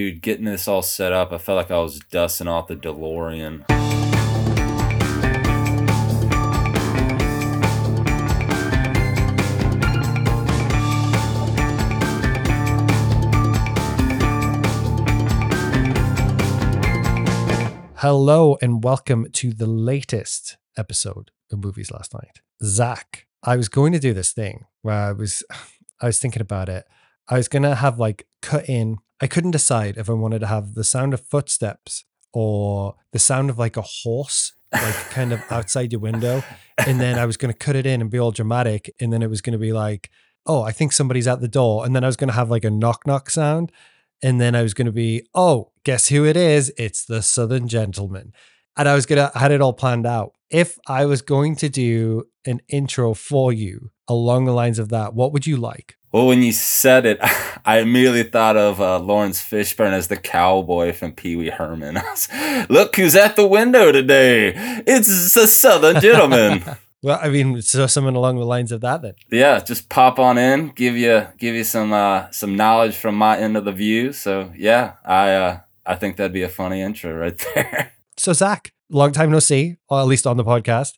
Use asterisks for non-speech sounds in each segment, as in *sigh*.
Dude, getting this all set up, I felt like I was dusting off the DeLorean. Hello and welcome to the latest episode of Movies Last Night. Zach, I was going to do this thing where I was *sighs* I was thinking about it. I was gonna have like cut in. I couldn't decide if I wanted to have the sound of footsteps or the sound of like a horse, like kind of outside your window. And then I was gonna cut it in and be all dramatic. And then it was gonna be like, oh, I think somebody's at the door. And then I was gonna have like a knock knock sound. And then I was going to be, oh, guess who it is? It's the Southern Gentleman. And I was going to, had it all planned out. If I was going to do an intro for you along the lines of that, what would you like? Well, when you said it, *laughs* I immediately thought of uh, Laurence Fishburne as the cowboy from Pee Wee Herman. *laughs* Was, Look who's at the window today. It's the Southern Gentleman. *laughs* Well, I mean, so something along the lines of that then. yeah, just pop on in, give you give you some uh, some knowledge from my end of the view. So yeah, I uh, I think that'd be a funny intro right there. So, Zach, long time no see, or at least on the podcast.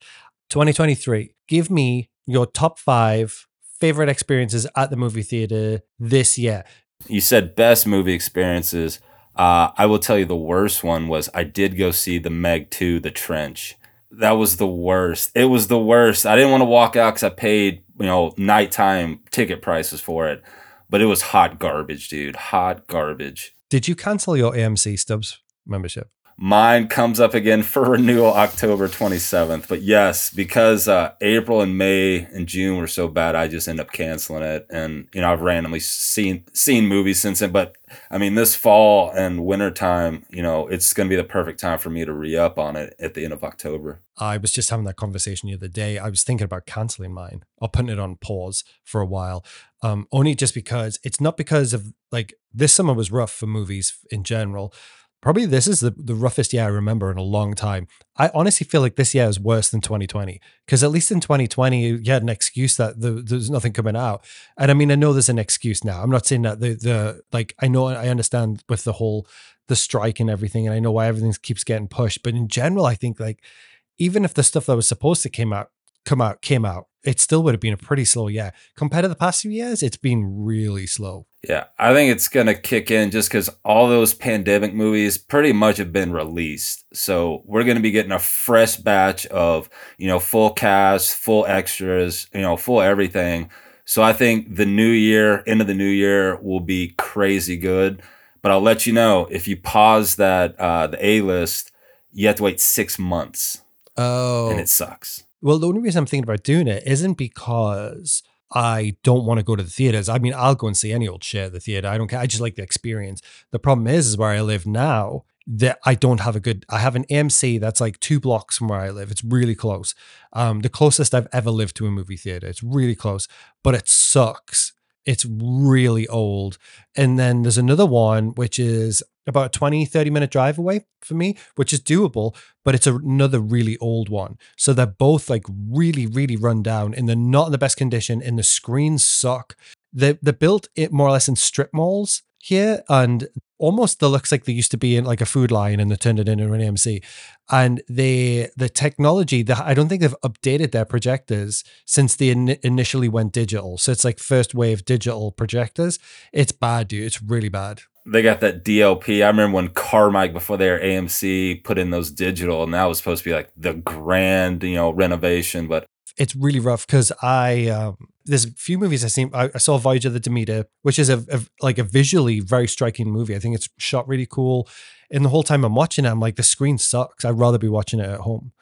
2023, give me your top five favorite experiences at the movie theater this year. you said best movie experiences. Uh, I will tell you the worst one was I did go see the Meg 2, The Trench. That was the worst. It was the worst. I didn't want to walk out because I paid, you know, nighttime ticket prices for it. But it was hot garbage, dude. Hot garbage. Did you cancel your AMC Stubs membership? Mine comes up again for *laughs* renewal October 27th. But yes, because uh, April and May and June were so bad, I just end up canceling it. And, you know, I've randomly seen seen movies since then. But I mean, this fall and winter time, you know, it's going to be the perfect time for me to re up on it at the end of October. I was just having that conversation the other day. I was thinking about canceling mine or putting it on pause for a while. Um, only just because it's not because of like this summer was rough for movies in general. Probably this is the, the roughest year I remember in a long time. I honestly feel like this year is worse than 2020 because at least in 2020 you had an excuse that the, there's nothing coming out. And I mean, I know there's an excuse now. I'm not saying that the the like I know I understand with the whole the strike and everything, and I know why everything keeps getting pushed. But in general, I think like even if the stuff that was supposed to came out come out came out, it still would have been a pretty slow year compared to the past few years. It's been really slow. Yeah, I think it's going to kick in just because all those pandemic movies pretty much have been released. So we're going to be getting a fresh batch of, you know, full cast, full extras, you know, full everything. So I think the new year, end of the new year, will be crazy good. But I'll let you know if you pause that, uh, the A list, you have to wait six months Oh, and it sucks. Well, the only reason I'm thinking about doing it isn't because I don't want to go to the theaters. I mean, I'll go and see any old shit at the theater. I don't care. I just like the experience. The problem is, is where I live now that I don't have a good. I have an AMC that's like two blocks from where I live. It's really close. Um, the closest I've ever lived to a movie theater. It's really close, but it sucks. It's really old. And then there's another one which is about a 20, 30 minute drive away for me, which is doable, but it's another really old one. So they're both like really, really run down and they're not in the best condition and the screens suck. They, they're built it more or less in strip malls here and almost the looks like they used to be in like a food line and they turned it into an AMC. And they the technology that I don't think they've updated their projectors since they in, initially went digital. So it's like first wave digital projectors. It's bad, dude. It's really bad. They got that DLP. I remember when Carmike, before they were AMC, put in those digital, and that was supposed to be like the grand, you know, renovation. But it's really rough because I um, there's a few movies I seen. I, I saw Voyage of the Demeter, which is a, a like a visually very striking movie. I think it's shot really cool. And the whole time I'm watching it, I'm like, the screen sucks. I'd rather be watching it at home.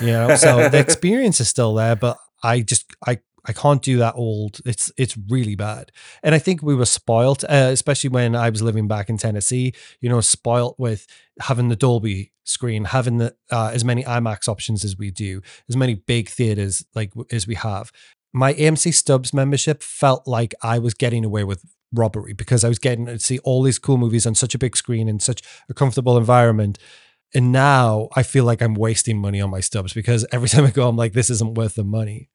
You know, so the *laughs* experience is still there, but I just I I can't do that old. It's it's really bad. And I think we were spoilt, uh, especially when I was living back in Tennessee. You know, spoilt with having the Dolby screen, having the uh, as many IMAX options as we do, as many big theaters like as we have. My AMC Stubs membership felt like I was getting away with robbery because I was getting to see all these cool movies on such a big screen in such a comfortable environment. And now I feel like I'm wasting money on my stubs because every *laughs* time I go, I'm like, this isn't worth the money.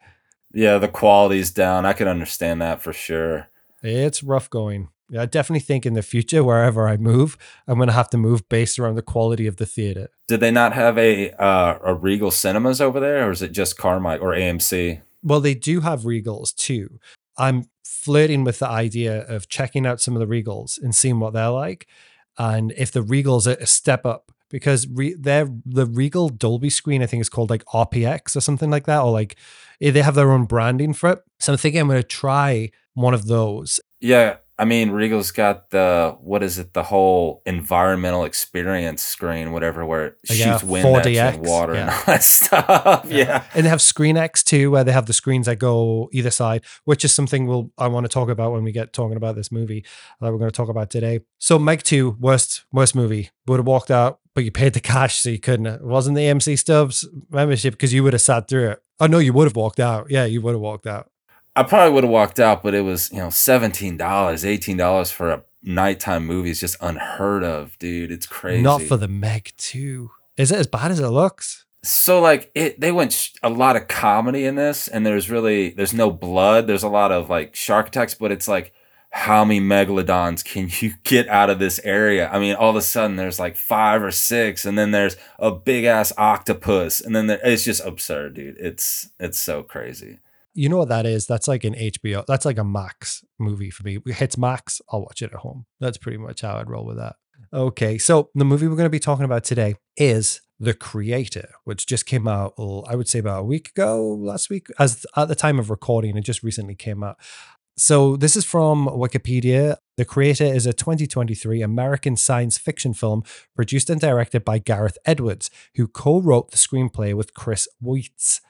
Yeah, the quality's down. I can understand that for sure. It's rough going. Yeah, I definitely think in the future, wherever I move, I'm going to have to move based around the quality of the theater. Did they not have a uh, a Regal Cinemas over there, or is it just Carmike or AMC? Well, they do have Regals too. I'm flirting with the idea of checking out some of the Regals and seeing what they're like, and if the Regals are a step up because re- they're the Regal Dolby screen. I think is called like RPX or something like that, or like eh, they have their own branding for it. So I'm thinking I'm going to try one of those. Yeah, I mean, Regal's got the what is it? The whole environmental experience screen, whatever, where it Yeah, shoots uh, wind at you 4DX, and water and all that *laughs* stuff. Yeah. and they have Screen X too, where they have the screens that go either side, which is something we'll I want to talk about when we get talking about this movie that we're going to talk about today. So, Meg Two, worst worst movie. Would have walked out, but you paid the cash, so you couldn't. It wasn't the MC Stubs membership because you would have sat through it. Oh no, you would have walked out. Yeah, you would have walked out. I probably would have walked out, but it was, you know, $17, $18 for a nighttime movie is just unheard of, dude. It's crazy. Not for the Meg Two. Is it as bad as it looks? so like it they went sh- a lot of comedy in this and there's really there's no blood there's a lot of like shark attacks but it's like how many megalodons can *laughs* you get out of this area i mean all of a sudden there's like five or six and then there's a big ass octopus and then there, it's just absurd dude it's it's so crazy You know what that is? That's like an HBO. That's like a Max movie for me. It hits Max, I'll watch it at home. That's pretty much how I'd roll with that. Okay, so the movie we're going to be talking about today is The Creator, which just came out, I would say about a week ago, last week, as at the time of recording, it just recently came out. So this is from Wikipedia. The Creator is a 2023 American science fiction film produced and directed by Gareth Edwards, who co-wrote the screenplay with Chris Weitz.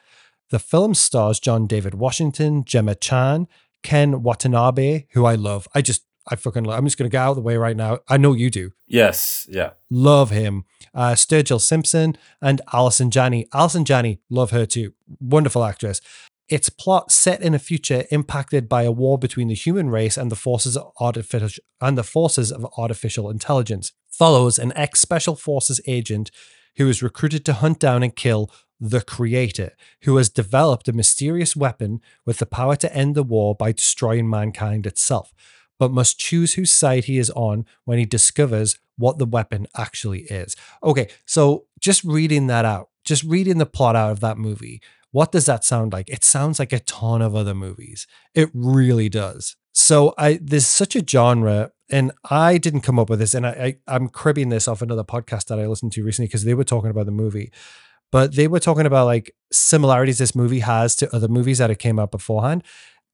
The film stars John David Washington, Gemma Chan, Ken Watanabe, who I love. I just, I fucking love. I'm just going to get out of the way right now. I know you do. yes yeah Love him. Uh, Sturgill Simpson and Allison Janney. Allison Janney, love her too. Wonderful actress. Its plot set in a future impacted by a war between the human race and the forces of artificial and the forces of artificial intelligence. Follows an ex-special forces agent who is recruited to hunt down and kill the creator, who has developed a mysterious weapon with the power to end the war by destroying mankind itself, but must choose whose side he is on when he discovers what the weapon actually is. Okay, so just reading that out, just reading the plot out of that movie, what does that sound like? It sounds like a ton of other movies. It really does. So I there's such a genre, and I didn't come up with this, and I, I I'm cribbing this off another podcast that I listened to recently because they were talking about the movie, but they were talking about like similarities this movie has to other movies that had came out beforehand.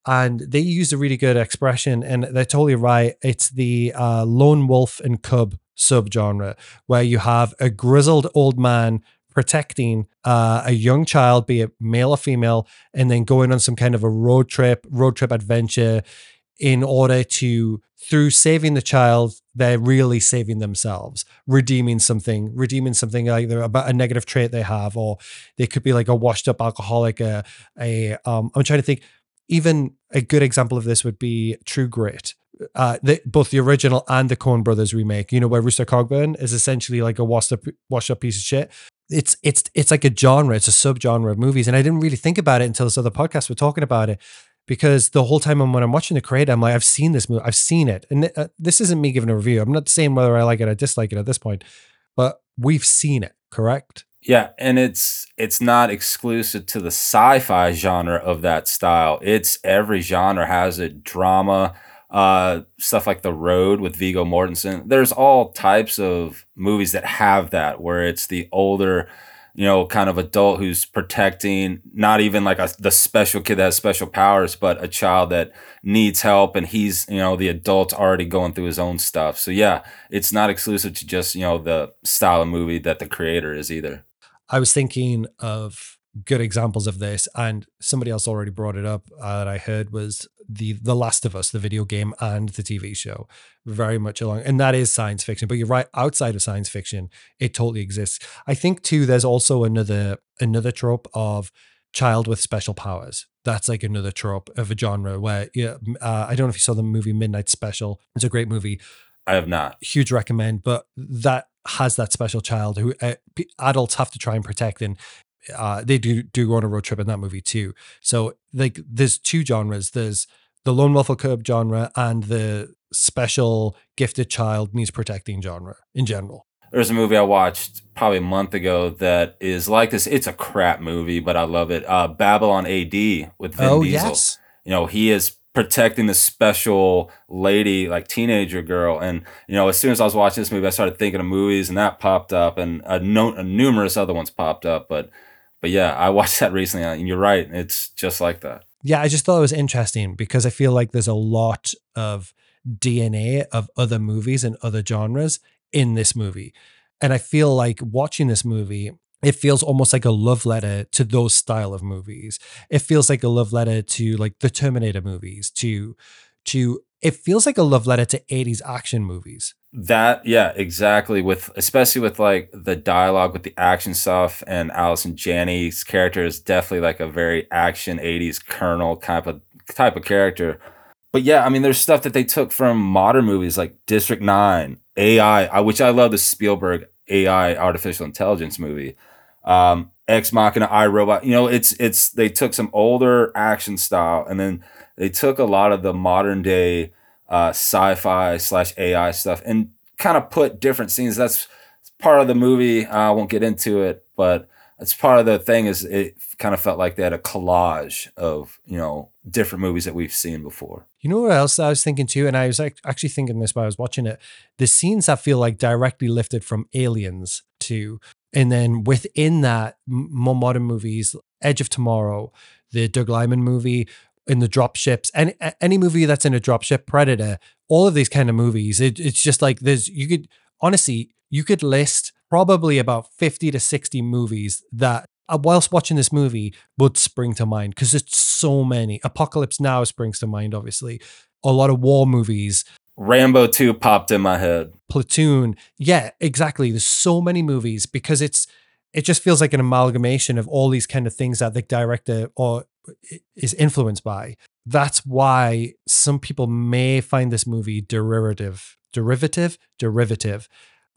And they used a really good expression, and they're totally right. It's the uh, lone wolf and cub subgenre, where you have a grizzled old man protecting uh, a young child, be it male or female, and then going on some kind of a road trip, road trip adventure in order to, through saving the child, they're really saving themselves, redeeming something, redeeming something either about a negative trait they have, or they could be like a washed up alcoholic, a, a um, I'm trying to think, even a good example of this would be True Grit. Uh, the, both the original and the Coen Brothers remake, you know, where Rooster Cogburn is essentially like a washed up, washed up piece of shit it's it's it's like a genre it's a subgenre of movies and i didn't really think about it until this other podcast were talking about it because the whole time when i'm watching the creator i'm like i've seen this movie i've seen it and uh, this isn't me giving a review i'm not saying whether i like it or dislike it at this point but we've seen it correct Yeah, and it's it's not exclusive to the sci-fi genre of that style. It's every genre has it. Drama, uh, stuff like The Road with Viggo Mortensen. There's all types of movies that have that, where it's the older, you know, kind of adult who's protecting not even like a, the special kid that has special powers, but a child that needs help, and he's you know the adult already going through his own stuff. So yeah, it's not exclusive to just you know the style of movie that the creator is either. I was thinking of good examples of this, and somebody else already brought it up uh, that I heard was the The Last of Us, the video game and the TV show, very much along, and that is science fiction. But you're right, outside of science fiction, it totally exists. I think too, there's also another another trope of child with special powers. That's like another trope of a genre where, yeah, uh, I don't know if you saw the movie Midnight Special. It's a great movie I have not. huge recommend but that has that special child who uh, adults have to try and protect and uh, they do do go on a road trip in that movie too so like there's two genres there's the lone wolf cub genre and the special gifted child needs protecting genre in general. There's a movie I watched probably a month ago that is like this. It's a crap movie, but I love it. Uh, Babylon AD with Vin oh Diesel. yes, You know, he is protecting this special lady, like teenager girl. And you know, as soon as I was watching this movie, I started thinking of movies, and that popped up, and a no- numerous other ones popped up. But but yeah, I watched that recently, and you're right. It's just like that. yeah. I just thought it was interesting because I feel like there's a lot of DNA of other movies and other genres in this movie, and I feel like watching this movie. It feels almost like a love letter to those style of movies. It feels like a love letter to like the Terminator movies, to to it feels like a love letter to 80s action movies. That yeah, exactly. With especially with like the dialogue with the action stuff, and Allison Janney's character is definitely like a very action '80s Colonel type of type of character. But yeah, I mean, there's stuff that they took from modern movies like District Nine, AI, I- which I love the Spielberg AI artificial intelligence movie. Um, Ex Machina, I Robot You know, it's it's they took some older action style, and then they took a lot of the modern day uh, sci-fi slash AI stuff and kind of put different scenes. That's part of the movie. I won't get into it, but it's part of the thing. Is it kind of felt like they had a collage of you know different movies that we've seen before. You know what else I was thinking too? And I was like, actually thinking this while I was watching it. The scenes that feel like directly lifted from Aliens too. And then within that, more modern movies, Edge of Tomorrow, the Doug Liman movie, in the dropships, any a- any movie that's in a dropship, Predator, all of these kind of movies. It, it's just like there's you could honestly you could list probably about fifty to sixty movies that uh, whilst watching this movie would spring to mind because it's so many. Apocalypse Now springs to mind, obviously. A lot of war movies, Rambo Two popped in my head. Platoon. Yeah, exactly. There's so many movies because it's it just feels like an amalgamation of all these kind of things that the director or is influenced by. That's why some people may find this movie derivative, derivative, derivative,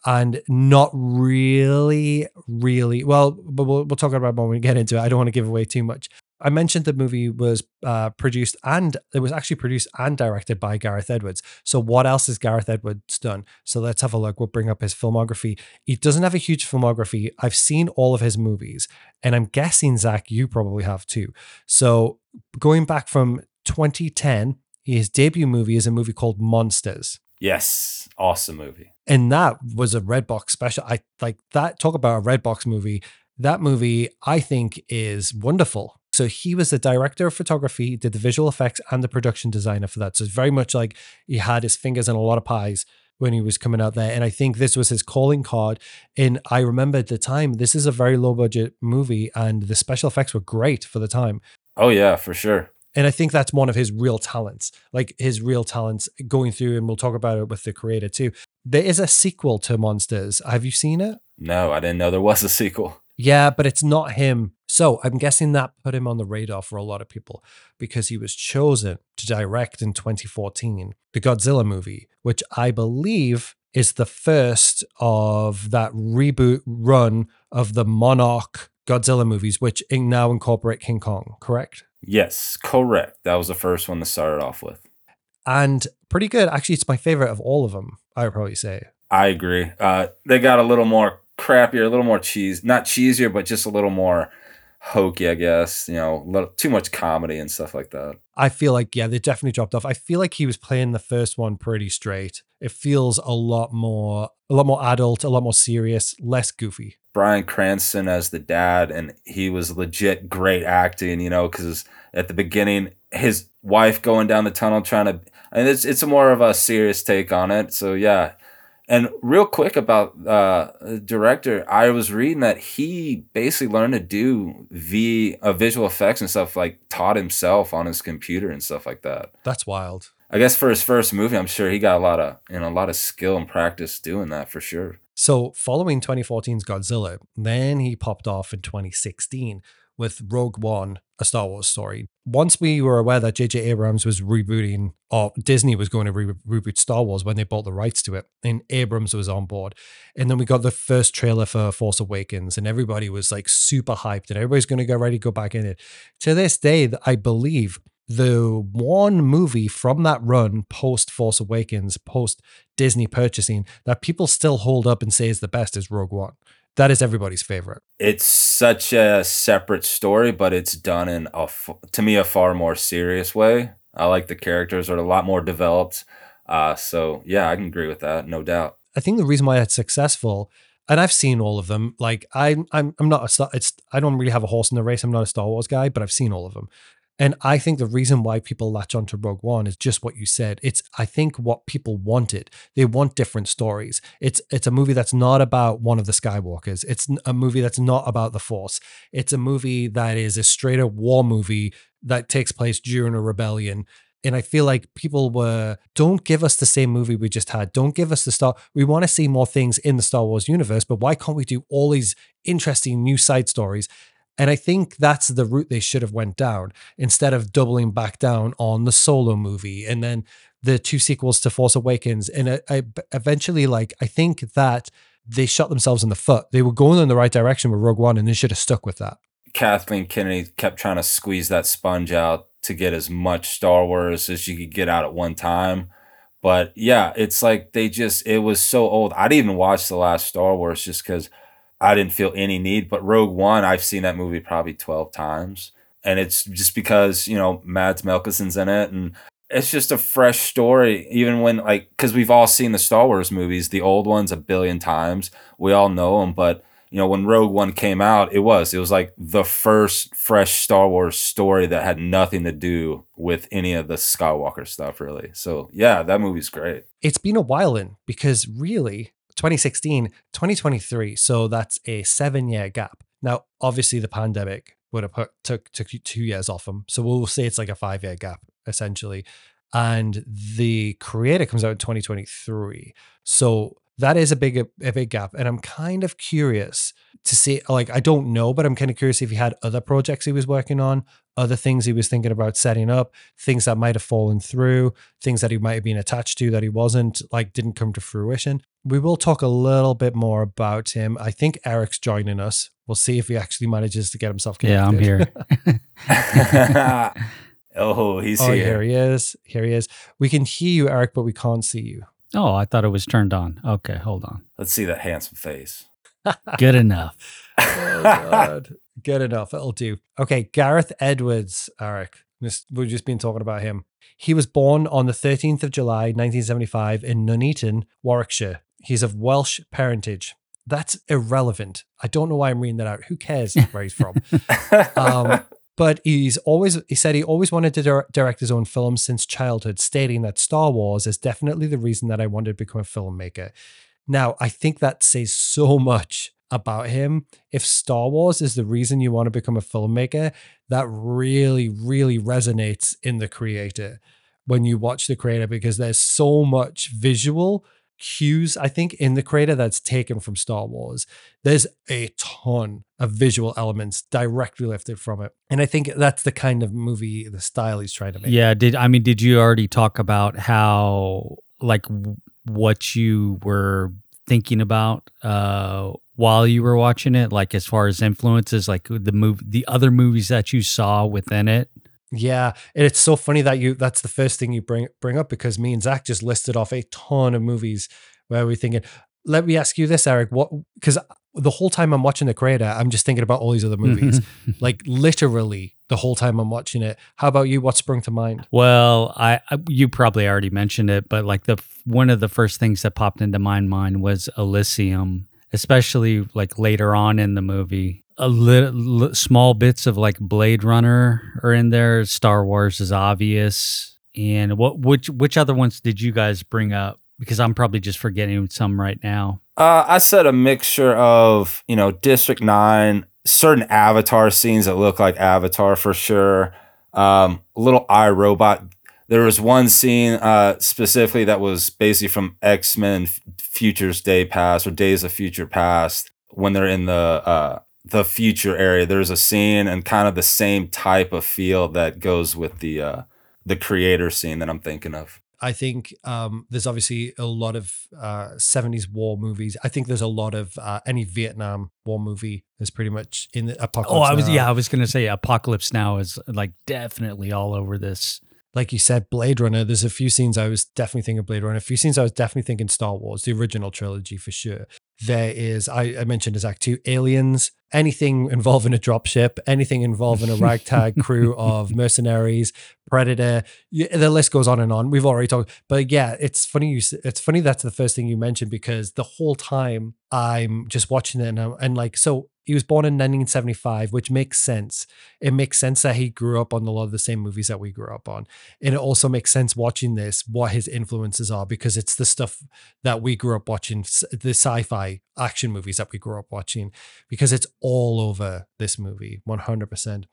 and not really, really well. But we'll, we'll talk about it when we get into it. I don't want to give away too much. I mentioned the movie was uh, produced and it was actually produced and directed by Gareth Edwards. So what else has Gareth Edwards done? So let's have a look. We'll bring up his filmography. He doesn't have a huge filmography. I've seen all of his movies, and I'm guessing Zach, you probably have too. So going back from 2010, his debut movie is a movie called Monsters. Yes, awesome movie. And that was a Redbox special. I like that. Talk about a Redbox movie. That movie, I think, is wonderful. So he was the director of photography, did the visual effects and the production designer for that. So it's very much like he had his fingers in a lot of pies when he was coming out there. And I think this was his calling card. And I remember at the time, this is a very low budget movie and the special effects were great for the time. Oh yeah, for sure. And I think that's one of his real talents, like his real talents going through, and we'll talk about it with the creator too. There is a sequel to Monsters. Have you seen it? No, I didn't know there was a sequel. Yeah, but it's not him. So I'm guessing that put him on the radar for a lot of people because he was chosen to direct in 2014 the Godzilla movie, which I believe is the first of that reboot run of the Monarch Godzilla movies, which now incorporate King Kong, correct? Yes, correct. That was the first one to start it off with. And pretty good. Actually, it's my favorite of all of them, I would probably say. I agree. Uh, they got a little more crappier, a little more cheese, not cheesier, but just a little more hokey, I guess. You know, a little, too much comedy and stuff like that. I feel like, yeah, they definitely dropped off. I feel like he was playing the first one pretty straight. It feels a lot more, a lot more adult, a lot more serious, less goofy. Bryan Cranston as the dad, and he was legit great acting, you know, because at the beginning, his wife going down the tunnel trying to, and it's it's more of a serious take on it. So yeah, and real quick about uh, the director, I was reading that he basically learned to do v uh, visual effects and stuff like taught himself on his computer and stuff like that. That's wild. I guess for his first movie, I'm sure he got a lot of you know a lot of skill and practice doing that for sure. So, following 2014's Godzilla, then he popped off in 2016 with Rogue One, a Star Wars story. Once we were aware that J.J. Abrams was rebooting, or Disney was going to re- reboot Star Wars when they bought the rights to it, and Abrams was on board. And then we got the first trailer for Force Awakens, and everybody was like super hyped, and everybody's going to get ready to go back in it. To this day, I believe the one movie from that run post Force Awakens, post Disney purchasing that people still hold up and say is the best is Rogue One. That is everybody's favorite. It's such a separate story, but it's done in a to me a far more serious way. I like the characters are a lot more developed. Uh, so yeah, I can agree with that, no doubt. I think the reason why it's successful, and I've seen all of them. Like I, I'm, I'm not a star. It's I don't really have a horse in the race. I'm not a Star Wars guy, but I've seen all of them. And I think the reason why people latch onto Rogue One is just what you said. It's I think what people wanted. They want different stories. It's it's a movie that's not about one of the Skywalkers. It's a movie that's not about the Force. It's a movie that is a straight up war movie that takes place during a rebellion. And I feel like people were, don't give us the same movie we just had. Don't give us the Star. We want to see more things in the Star Wars universe, but why can't we do all these interesting new side stories? And I think that's the route they should have went down instead of doubling back down on the solo movie and then the two sequels to Force Awakens. And I, I eventually, like, I think that they shot themselves in the foot. They were going in the right direction with Rogue One, and they should have stuck with that. Kathleen Kennedy kept trying to squeeze that sponge out to get as much Star Wars as you could get out at one time. But yeah, it's like they just, it was so old. I didn't even watch the last Star Wars just because I didn't feel any need. But Rogue One, I've seen that movie probably 12 times. And it's just because, you know, Mads Mikkelsen's in it. And it's just a fresh story, even when, like, because we've all seen the Star Wars movies, the old ones a billion times. We all know them. But, you know, when Rogue One came out, it was, it was like the first fresh Star Wars story that had nothing to do with any of the Skywalker stuff, really. So, yeah, that movie's great. It's been a while in because really, 2016, 2023. So that's a seven year gap. Now, obviously, the pandemic would have put, took, took two years off them. So we'll say it's like a five year gap, essentially. And the creator comes out in 2023. So that is a big a big gap and i'm kind of curious to see like i don't know but i'm kind of curious if he had other projects he was working on other things he was thinking about setting up, things that might have fallen through, things that he might have been attached to that he wasn't, like didn't come to fruition. We will talk a little bit more about him. I think Eric's joining us. We'll see if he actually manages to get himself connected. Yeah, I'm here. *laughs* *laughs* oh, he's oh, here. Here he is. Here he is. We can hear you, Eric, but we can't see you. Oh, I thought it was turned on. Okay, hold on. Let's see that handsome face. *laughs* Good enough. oh, God. Good enough. It'll do. Okay, Gareth Edwards, Eric. We've just been talking about him. He was born on the 13th of July, 1975, in Nuneaton, Warwickshire. He's of Welsh parentage. That's irrelevant. I don't know why I'm reading that out. Who cares *laughs* where he's from? um, but he's always he said he always wanted to direct his own films since childhood stating that star wars is definitely the reason that i wanted to become a filmmaker now i think that says so much about him. If Star Wars is the reason you want to become a filmmaker, that really, really resonates in the creator when you watch the creator because there's so much visual cues, I think, in the creator that's taken from Star Wars. There's a ton of visual elements directly lifted from it. And I think that's the kind of movie, the style he's trying to make. Yeah. Did I mean, did you already talk about how, like, what you were thinking about uh while you were watching it like as far as influences like the move the other movies that you saw within it yeah and it's so funny that you that's the first thing you bring bring up because me and zach just listed off a ton of movies where we're thinking let me ask you this eric what because the whole time i'm watching the creator i'm just thinking about all these other mm-hmm. movies *laughs* like literally the whole time i'm watching it. How about you? What sprung to mind? Well I, I you probably already mentioned it but like the one of the first things that popped into my mind was elysium especially like later on in the movie. A little small bits of like Blade Runner are in there. Star Wars is obvious. And what which which other ones did you guys bring up? Because I'm probably just forgetting some right now. Uh, I said a mixture of you know District Nine, certain Avatar scenes that look like Avatar for sure. Um, little iRobot there was one scene uh, specifically that was basically from X Men Futures Day Past or Days of Future Past when they're in the uh, the future area. There's a scene and kind of the same type of feel that goes with the uh, the creator scene that I'm thinking of. I think um, there's obviously a lot of uh, 70s war movies. I think there's a lot of uh, any Vietnam war movie is pretty much in the apocalypse. Oh, I was Now. yeah, I was gonna say Apocalypse Now is like definitely all over this. like you said, Blade Runner. There's a few scenes I was definitely thinking of Blade Runner. A few scenes I was definitely thinking Star Wars, the original trilogy for sure. There is, I, I mentioned as Act Two, Aliens. Anything involving a dropship, anything involving a *laughs* ragtag crew of mercenaries, Predator. The list goes on and on. We've already talked, but yeah, it's funny. You, it's funny that's the first thing you mentioned because the whole time I'm just watching it and, I'm, and like, so he was born in 1975, which makes sense. It makes sense that he grew up on a lot of the same movies that we grew up on. And it also makes sense watching this, what his influences are, because it's the stuff that we grew up watching, the sci fi action movies that we grew up watching, because it's all over this movie, 100%.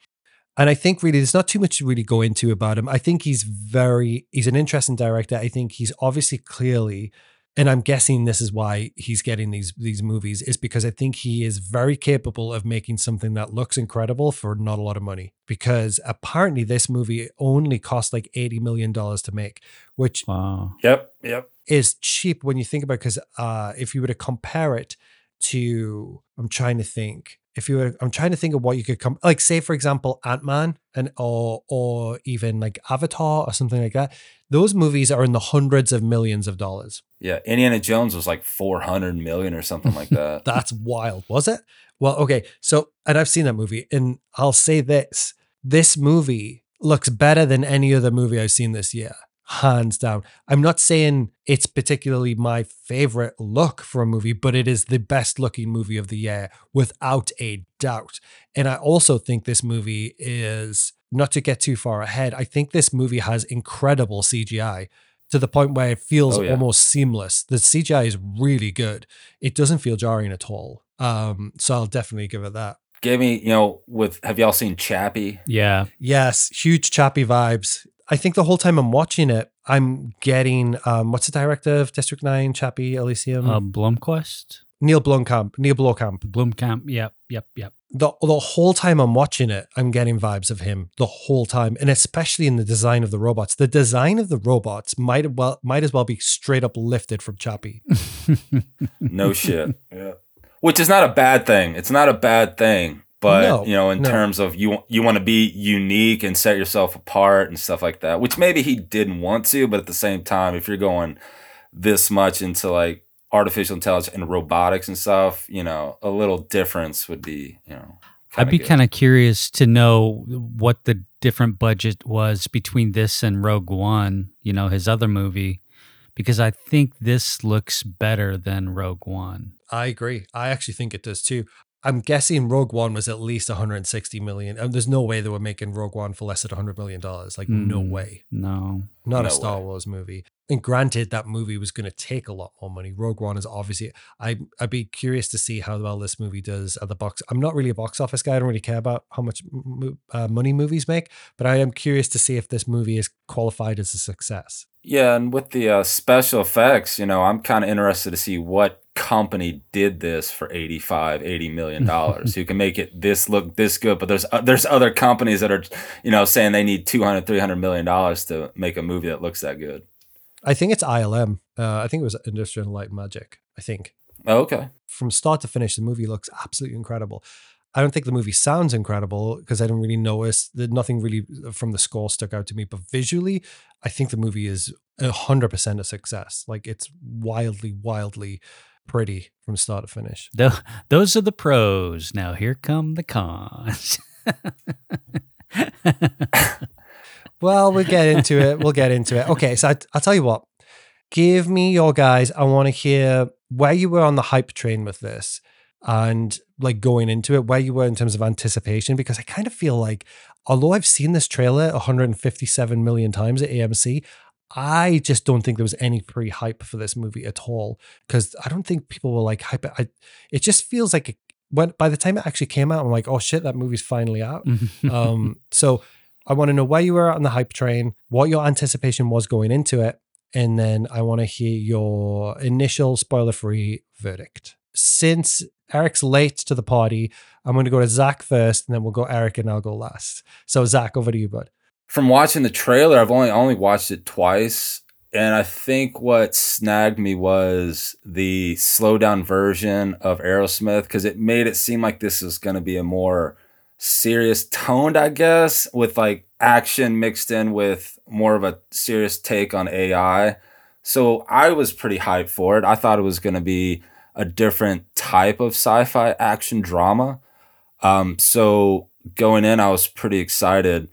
And I think really there's not too much to really go into about him. I think he's very, he's an interesting director. I think he's obviously clearly, and I'm guessing this is why he's getting these these movies, is because I think he is very capable of making something that looks incredible for not a lot of money. Because apparently this movie only cost like $80 million to make, which Wow. Yep, yep. is cheap when you think about because uh, if you were to compare it to I'm trying to think if you were I'm trying to think of what you could come like say for example Ant-Man and or or even like Avatar or something like that those movies are in the hundreds of millions of dollars. Yeah, Indiana Jones was like 400 million or something like that. *laughs* that's wild was it? Well okay so and I've seen that movie and I'll say this this movie looks better than any other movie I've seen this year hands down. I'm not saying it's particularly my favorite look for a movie, but it is the best looking movie of the year without a doubt. And I also think this movie is not to get too far ahead. I think this movie has incredible CGI to the point where it feels Oh, yeah. almost seamless. The CGI is really good. It doesn't feel jarring at all. Um, so I'll definitely give it that. Gave me, you know, with have y'all seen Chappie? Yeah. Yes, huge Chappie vibes. I think the whole time I'm watching it, I'm getting um, what's the director of District Nine, Chappie Elysium? Uh, Blumquist. Neil Blomkamp. Neil Blomkamp. Blumkamp. Yep. Yep. Yep. The the whole time I'm watching it, I'm getting vibes of him the whole time, and especially in the design of the robots. The design of the robots might well might as well be straight up lifted from Chappie. *laughs* No shit. Yeah. Which is not a bad thing. It's not a bad thing. But No, you know, in no. terms of you you want to be unique and set yourself apart and stuff like that, which maybe he didn't want to, but at the same time, if you're going this much into like artificial intelligence and robotics and stuff, you know, a little difference would be, you know. I'd be kind of curious to know what the different budget was between this and Rogue One, you know, his other movie, because I think this looks better than Rogue One. I agree. I actually think it does too. I'm guessing Rogue One was at least 160 million. And there's no way they were making Rogue One for less than 100 million dollars. Like no Mm. way. No. Not a Star way. Wars movie. And granted, that movie was going to take a lot more money. Rogue One is obviously. I I'd be curious to see how well this movie does at the box. I'm not really a box office guy. I don't really care about how much mo- uh, money movies make, but I am curious to see if this movie is qualified as a success. Yeah, and with the uh, special effects, you know, I'm kind of interested to see what company did this for 85 80 million *laughs* dollars who can make it this look this good but there's uh, there's other companies that are you know saying they need 200 300 million dollars to make a movie that looks that good I think it's ILM. Uh, I think it was Industrial Light Magic. I think. oh, okay from start to finish, the movie looks absolutely incredible. I don't think the movie sounds incredible because I don't really notice that nothing really from the score stuck out to me. But visually, I think the movie is hundred percent a success. Like it's wildly, wildly pretty from start to finish. Tho- those are the pros. Now here come the cons. *laughs* Well, we'll get into it. We'll get into it. Okay, so I, I'll tell you what. Give me your guys. I want to hear where you were on the hype train with this and like going into it, where you were in terms of anticipation, because I kind of feel like, although I've seen this trailer 157 million times at AMC, I just don't think there was any pre hype for this movie at all. Because I don't think people were like hype. it. I, it just feels like it, when by the time it actually came out, I'm like, oh shit, that movie's finally out *laughs* um, so I want to know where you were on the hype train, what your anticipation was going into it, and then I want to hear your initial spoiler-free verdict. Since Eric's late to the party, I'm going to go to Zach first, and then we'll go Eric, and I'll go last. So Zach, over to you, bud. From watching the trailer i've only only watched it twice And I think what snagged me was the slow down version of Aerosmith because it made it seem like this was going to be a more serious toned, I guess, with like action mixed in with more of a serious take on AI. So I was pretty hyped for it. I thought it was going to be a different type of sci fi action drama. Um, so going in, I was pretty excited.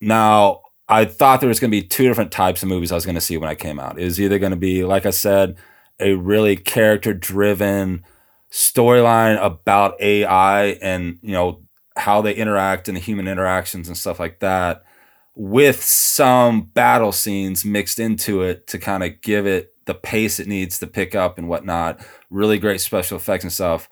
Now, I thought there was going to be two different types of movies I was going to see when I came out. It was either going to be, like I said, a really character driven storyline about AI and, you know, how they interact and the human interactions and stuff like that with some battle scenes mixed into it to kind of give it the pace it needs to pick up and whatnot. Really great special effects and stuff.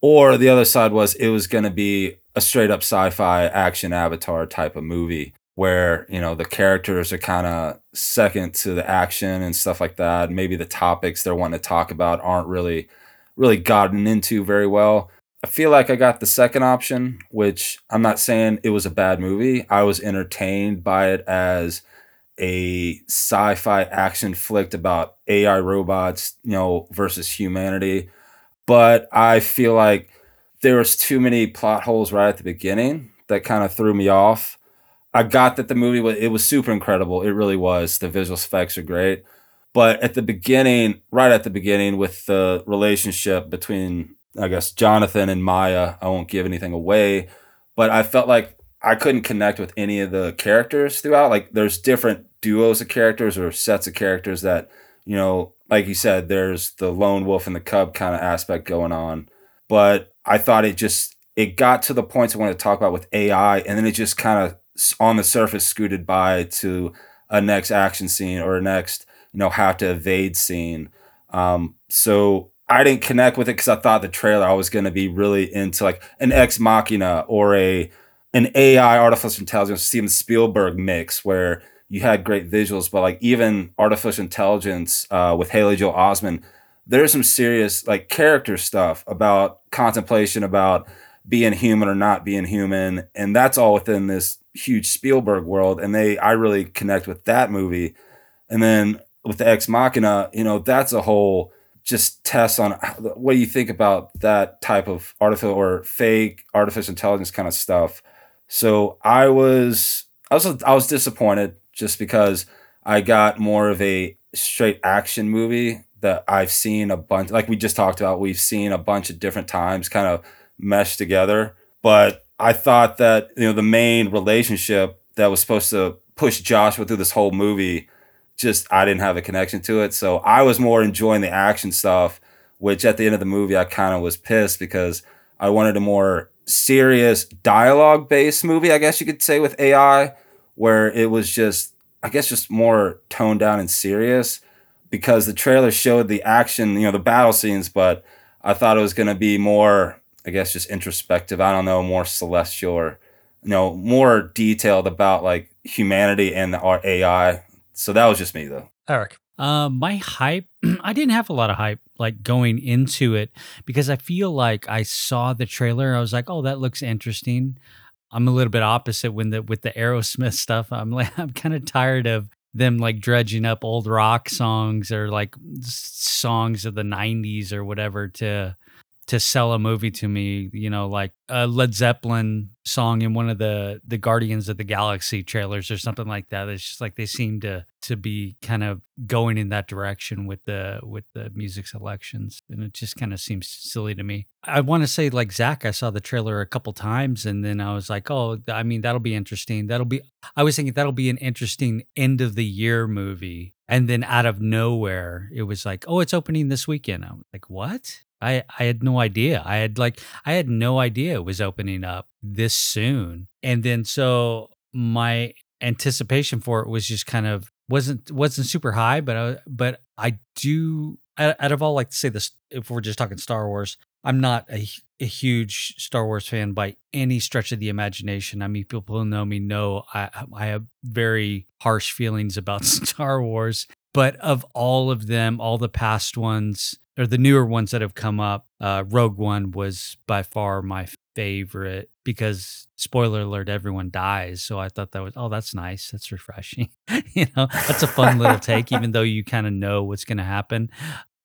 Or the other side was it was going to be a straight up sci fi action avatar type of movie where you know the characters are kind of second to the action and stuff like that. Maybe the topics they're wanting to talk about aren't really really gotten into very well. I feel like i got the second option which i'm not saying it was a bad movie. I was entertained by it as a sci-fi action flick about ai robots you know versus humanity. But i feel like there was too many plot holes right at the beginning that kind of threw me off I got that the movie was it was super incredible. It really was. The visual effects are great. But at the beginning, right at the beginning, with the relationship between I guess Jonathan and Maya, I won't give anything away, but I felt like I couldn't connect with any of the characters throughout. Like there's different duos of characters or sets of characters that, you know, like you said, there's the lone wolf and the cub kind of aspect going on. But I thought it just it got to the points I wanted to talk about with AI, and then it just kind of on the surface scooted by to a next action scene or a next you know have to evade scene. Um, so i didn't connect with it because i thought the trailer i was going to be really into like an ex machina or a an ai artificial intelligence steven spielberg mix where you had great visuals but like even artificial intelligence uh, with haley joel osment there's some serious like character stuff about contemplation about being human or not being human and that's all within this huge Spielberg world, and they I really connect with that movie. And then with the Ex Machina, you know, that's a whole just test on what do you think about that type of artificial or fake artificial intelligence kind of stuff. So I was I was I was disappointed just because I got more of a straight action movie that I've seen a bunch like we just talked about we've seen a bunch of different times kind of meshed together but I thought that you know the main relationship that was supposed to push Joshua through this whole movie, just I didn't have a connection to it. So I was more enjoying the action stuff, which at the end of the movie I kind of was pissed because I wanted a more serious dialogue based movie, I guess you could say, with AI, where it was just I guess just more toned down and serious because the trailer showed the action, you know, the battle scenes, but I thought it was going to be more I guess just introspective. I don't know, more celestial or you know, more detailed about like humanity and our AI. So that was just me though. Eric. Uh, my hype, *clears throat* I didn't have a lot of hype like going into it because I feel like I saw the trailer. I was like, oh, that looks interesting. I'm a little bit opposite when the with the Aerosmith *laughs* stuff. I'm like, I'm kind of tired of them like dredging up old rock songs or like songs of the 90s or whatever to to sell a movie to me, you know, like a Led Zeppelin song in one of the the Guardians of the Galaxy trailers or something like that. It's just like they seem to to be kind of going in that direction with the with the music selections, and it just kind of seems silly to me. I want to say like Zach, I saw the trailer a couple times, and then I was like, oh, I mean, that'll be interesting. That'll be. I was thinking that'll be an interesting end of the year movie. And then out of nowhere, it was like, oh, it's opening this weekend. I'm like, what? I I had no idea. I had like I had no idea it was opening up this soon. And then so my anticipation for it was just kind of wasn't wasn't super high, but I but I do out of all like to say this if we're just talking Star Wars, I'm not a, a huge Star Wars fan by any stretch of the imagination. I mean, people who know me know I I have very harsh feelings about *laughs* Star Wars. But of all of them, all the past ones, or the newer ones that have come up, uh, Rogue One was by far my favorite because spoiler alert, everyone dies. So I thought that was oh, that's nice. That's refreshing. *laughs* you know, that's a fun little take, even though you kind of know what's going to happen.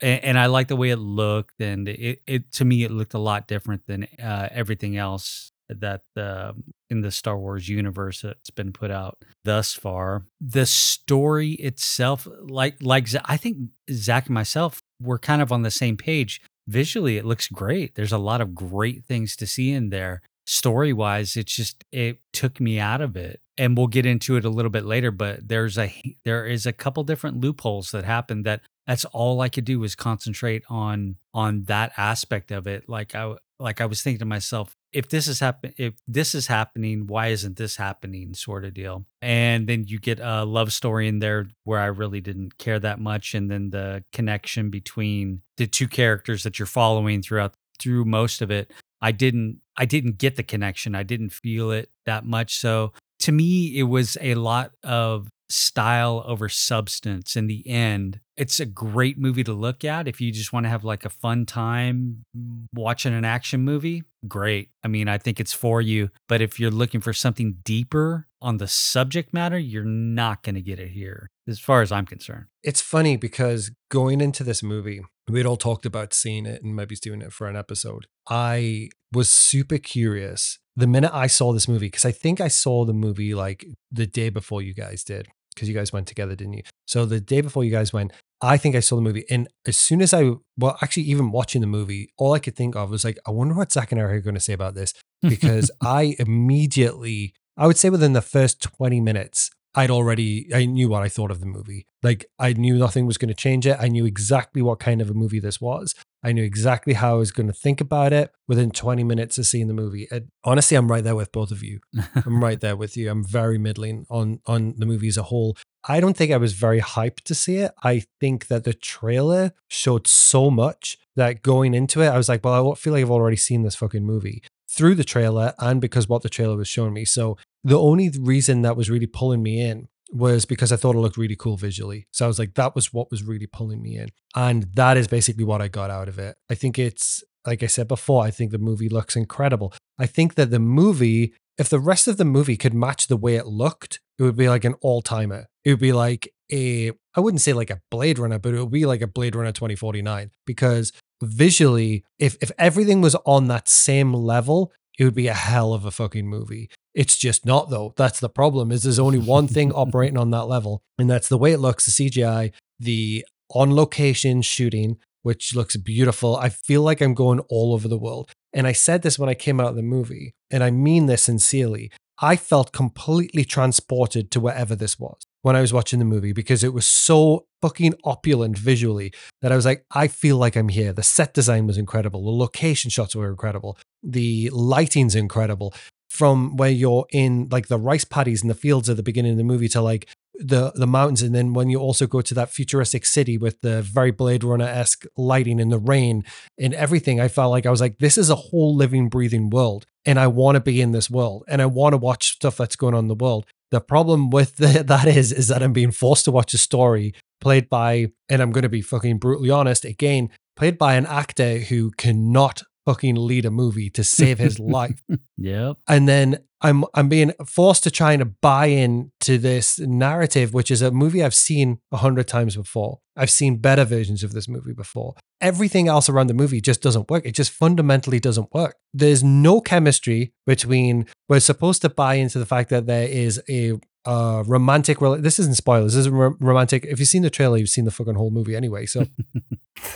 And, and, I like the way it looked, and it, it to me it looked a lot different than uh, everything else that uh, in the Star Wars universe that's been put out thus far. The story itself, like like I think Zach and myself were kind of on the same page. Visually, it looks great. There's a lot of great things to see in there. Story wise, it's just it took me out of it, and we'll get into it a little bit later. But there's a there is a couple different loopholes that happen that that's all I could do was concentrate on on that aspect of it. Like I like I was thinking to myself, if this is happen if this is happening why isn't this happening sort of deal? And then you get a love story in there where i really didn't care that much and then the connection between the two characters that you're following throughout through most of it i didn't i didn't get the connection. I didn't feel it that much. So to me it was a lot of style over substance in the end. It's a great movie to look at if you just want to have like a fun time watching an action movie. Great. I mean, I think it's for you. But if you're looking for something deeper on the subject matter, you're not going to get it here, as far as I'm concerned. It's funny because going into this movie, we'd all talked about seeing it and maybe doing it for an episode. I was super curious the minute I saw this movie, because I think I saw the movie like the day before you guys did because you guys went together, didn't you? So the day before you guys went, I think I saw the movie. And as soon as I, well, actually, even watching the movie, all I could think of was like, I wonder what Zach and Eric are going to say about this. Because *laughs* I immediately, I would say within the first 20 minutes, I'd already, I knew what I thought of the movie. Like, I knew nothing was going to change it. I knew exactly what kind of a movie this was. I knew exactly how I was going to think about it within 20 minutes of seeing the movie. And honestly, I'm right there with both of you. *laughs* I'm right there with you. I'm very middling on on the movie as a whole. I don't think I was very hyped to see it. I think that the trailer showed so much that going into it, I was like, well, I feel like I've already seen this fucking movie through the trailer and because what the trailer was showing me. So the only reason that was really pulling me in was because I thought it looked really cool visually. So I was like, that was what was really pulling me in. And that is basically what I got out of it. I think it's, like I said before, I think the movie looks incredible. I think that the movie, if the rest of the movie could match the way it looked, it would be like an all timer. It would be like a, I wouldn't say like a Blade Runner, but it would be like a Blade Runner 2049 because visually, if, if everything was on that same level, it would be a hell of a fucking movie. It's just not though. That's the problem. Is there's only one thing *laughs* operating on that level, and that's the way it looks. The CGI, the on location shooting, which looks beautiful. I feel like I'm going all over the world. And I said this when I came out of the movie, and I mean this sincerely. I felt completely transported to wherever this was when I was watching the movie because it was so fucking opulent visually that I was like, I feel like I'm here. The set design was incredible. The location shots were incredible. The lighting's incredible from where you're in like the rice paddies in the fields at the beginning of the movie to like the the mountains and then when you also go to that futuristic city with the very blade runner-esque lighting and the rain and everything i felt like i was like this is a whole living breathing world and i want to be in this world and i want to watch stuff that's going on in the world the problem with the, *laughs* that is is that i'm being forced to watch a story played by and i'm going to be fucking brutally honest again played by an actor who cannot fucking lead a movie to save his *laughs* life. Yep. And then I'm I'm being forced to try and buy in to this narrative, which is a movie I've seen a hundred times before. I've seen better versions of this movie before. Everything else around the movie just doesn't work. It just fundamentally doesn't work. There's no chemistry between. We're supposed to buy into the fact that there is a uh romantic this isn't spoilers this is romantic if you've seen the trailer you've seen the fucking whole movie anyway so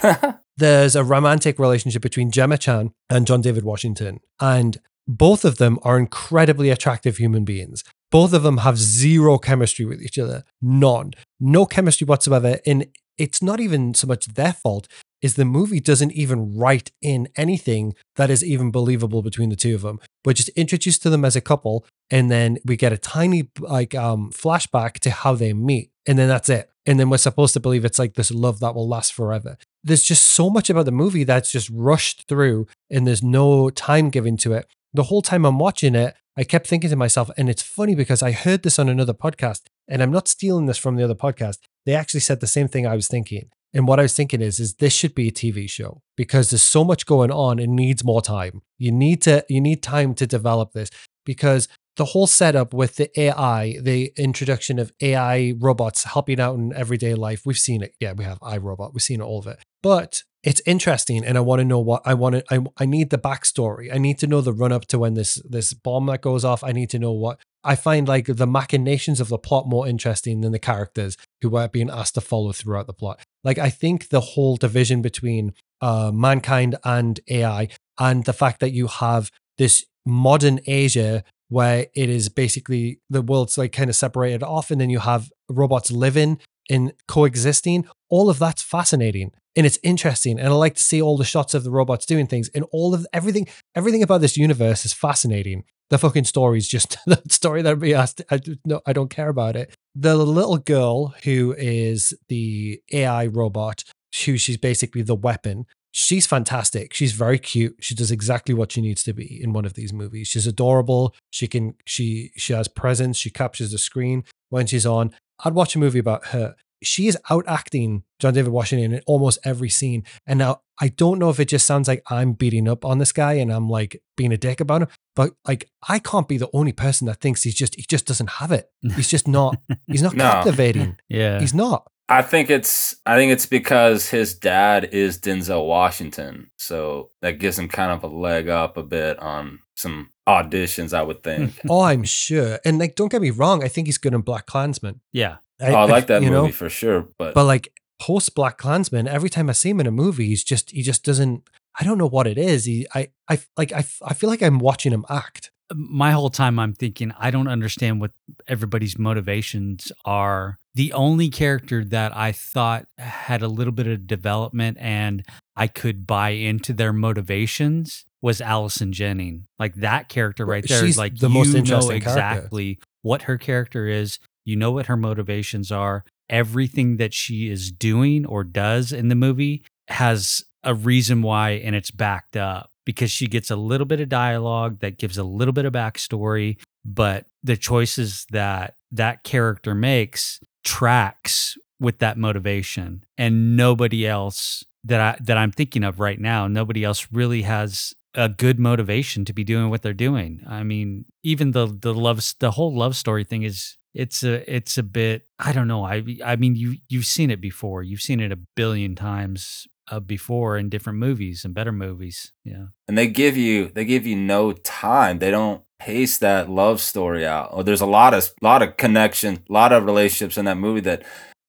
*laughs* *laughs* there's a romantic relationship between Gemma Chan and John David Washington. And both of them are incredibly attractive human beings. Both of them have zero chemistry with each other. None. No chemistry whatsoever. And it's not even so much their fault, is the movie doesn't even write in anything that is even believable between the two of them. We're just introduced to them as a couple, and then we get a tiny like um flashback to how they meet. And then that's it. And then we're supposed to believe it's like this love that will last forever there's just so much about the movie that's just rushed through and there's no time given to it. The whole time I'm watching it, I kept thinking to myself, and it's funny because I heard this on another podcast, and I'm not stealing this from the other podcast. They actually said the same thing I was thinking. And what I was thinking is, is this should be a TV show because there's so much going on. It needs more time. You need to, you need time to develop this because the whole setup with the AI, the introduction of AI robots helping out in everyday life, we've seen it. Yeah, we have iRobot. We've seen all of it. But it's interesting, and I want to know what I want to. I, I need the backstory. I need to know the run up to when this this bomb that goes off. I need to know what I find like the machinations of the plot more interesting than the characters who are being asked to follow throughout the plot. Like I think the whole division between uh, mankind and AI, and the fact that you have this modern Asia where it is basically the world's like kind of separated off, and then you have robots living in coexisting. All of that's fascinating and it's interesting, and I like to see all the shots of the robots doing things, and all of everything. Everything about this universe is fascinating. The fucking story is just *laughs* the story that we asked. I no, I don't care about it. The little girl who is the AI robot, who she's basically the weapon she's fantastic. She's very cute. She does exactly what she needs to be in one of these movies. She's adorable. She can she she has presence. She captures the screen when she's on. I'd watch a movie about her. She is out acting John David Washington in almost every scene. And now I don't know if it just sounds like I'm beating up on this guy and I'm like being a dick about him, but like I can't be the only person that thinks he's just he just doesn't have it. He's just not he's not *laughs* No. captivating. *laughs* Yeah. He's not. I think it's I think it's because his dad is Denzel Washington, so that gives him kind of a leg up a bit on some auditions. I would hmm. think. Oh, I'm sure. And like, don't get me wrong. I think he's good in BlacKkKlansman. yeah. oh, I like that you movie know? for sure, but, But like post BlacKkKlansman, every time I see him in a movie, he's just he just doesn't. I don't know what it is. He, I, I like, I, I feel like I'm watching him act. my whole time I'm thinking I don't understand what everybody's motivations are. The only character that I thought had a little bit of development and I could buy into their motivations was Allison Janney's. Like that character right there, She's like the most you interesting know character. exactly what her character is. You know what her motivations are. Everything that she is doing or does in the movie has a reason why and it's backed up because she gets a little bit of dialogue that gives a little bit of backstory but the choices that that character makes tracks with that motivation and nobody else that I that I'm thinking of right now nobody else really has a good motivation to be doing what they're doing. I mean even the the love the whole love story thing is it's a it's a bit I don't know I I mean you you've seen it before. You've seen it a billion times uh, before in different movies and better movies. Yeah. And they give you they give you no time. They don't pace that love story out. Or there's a lot of lot of connection, a lot of relationships in that movie that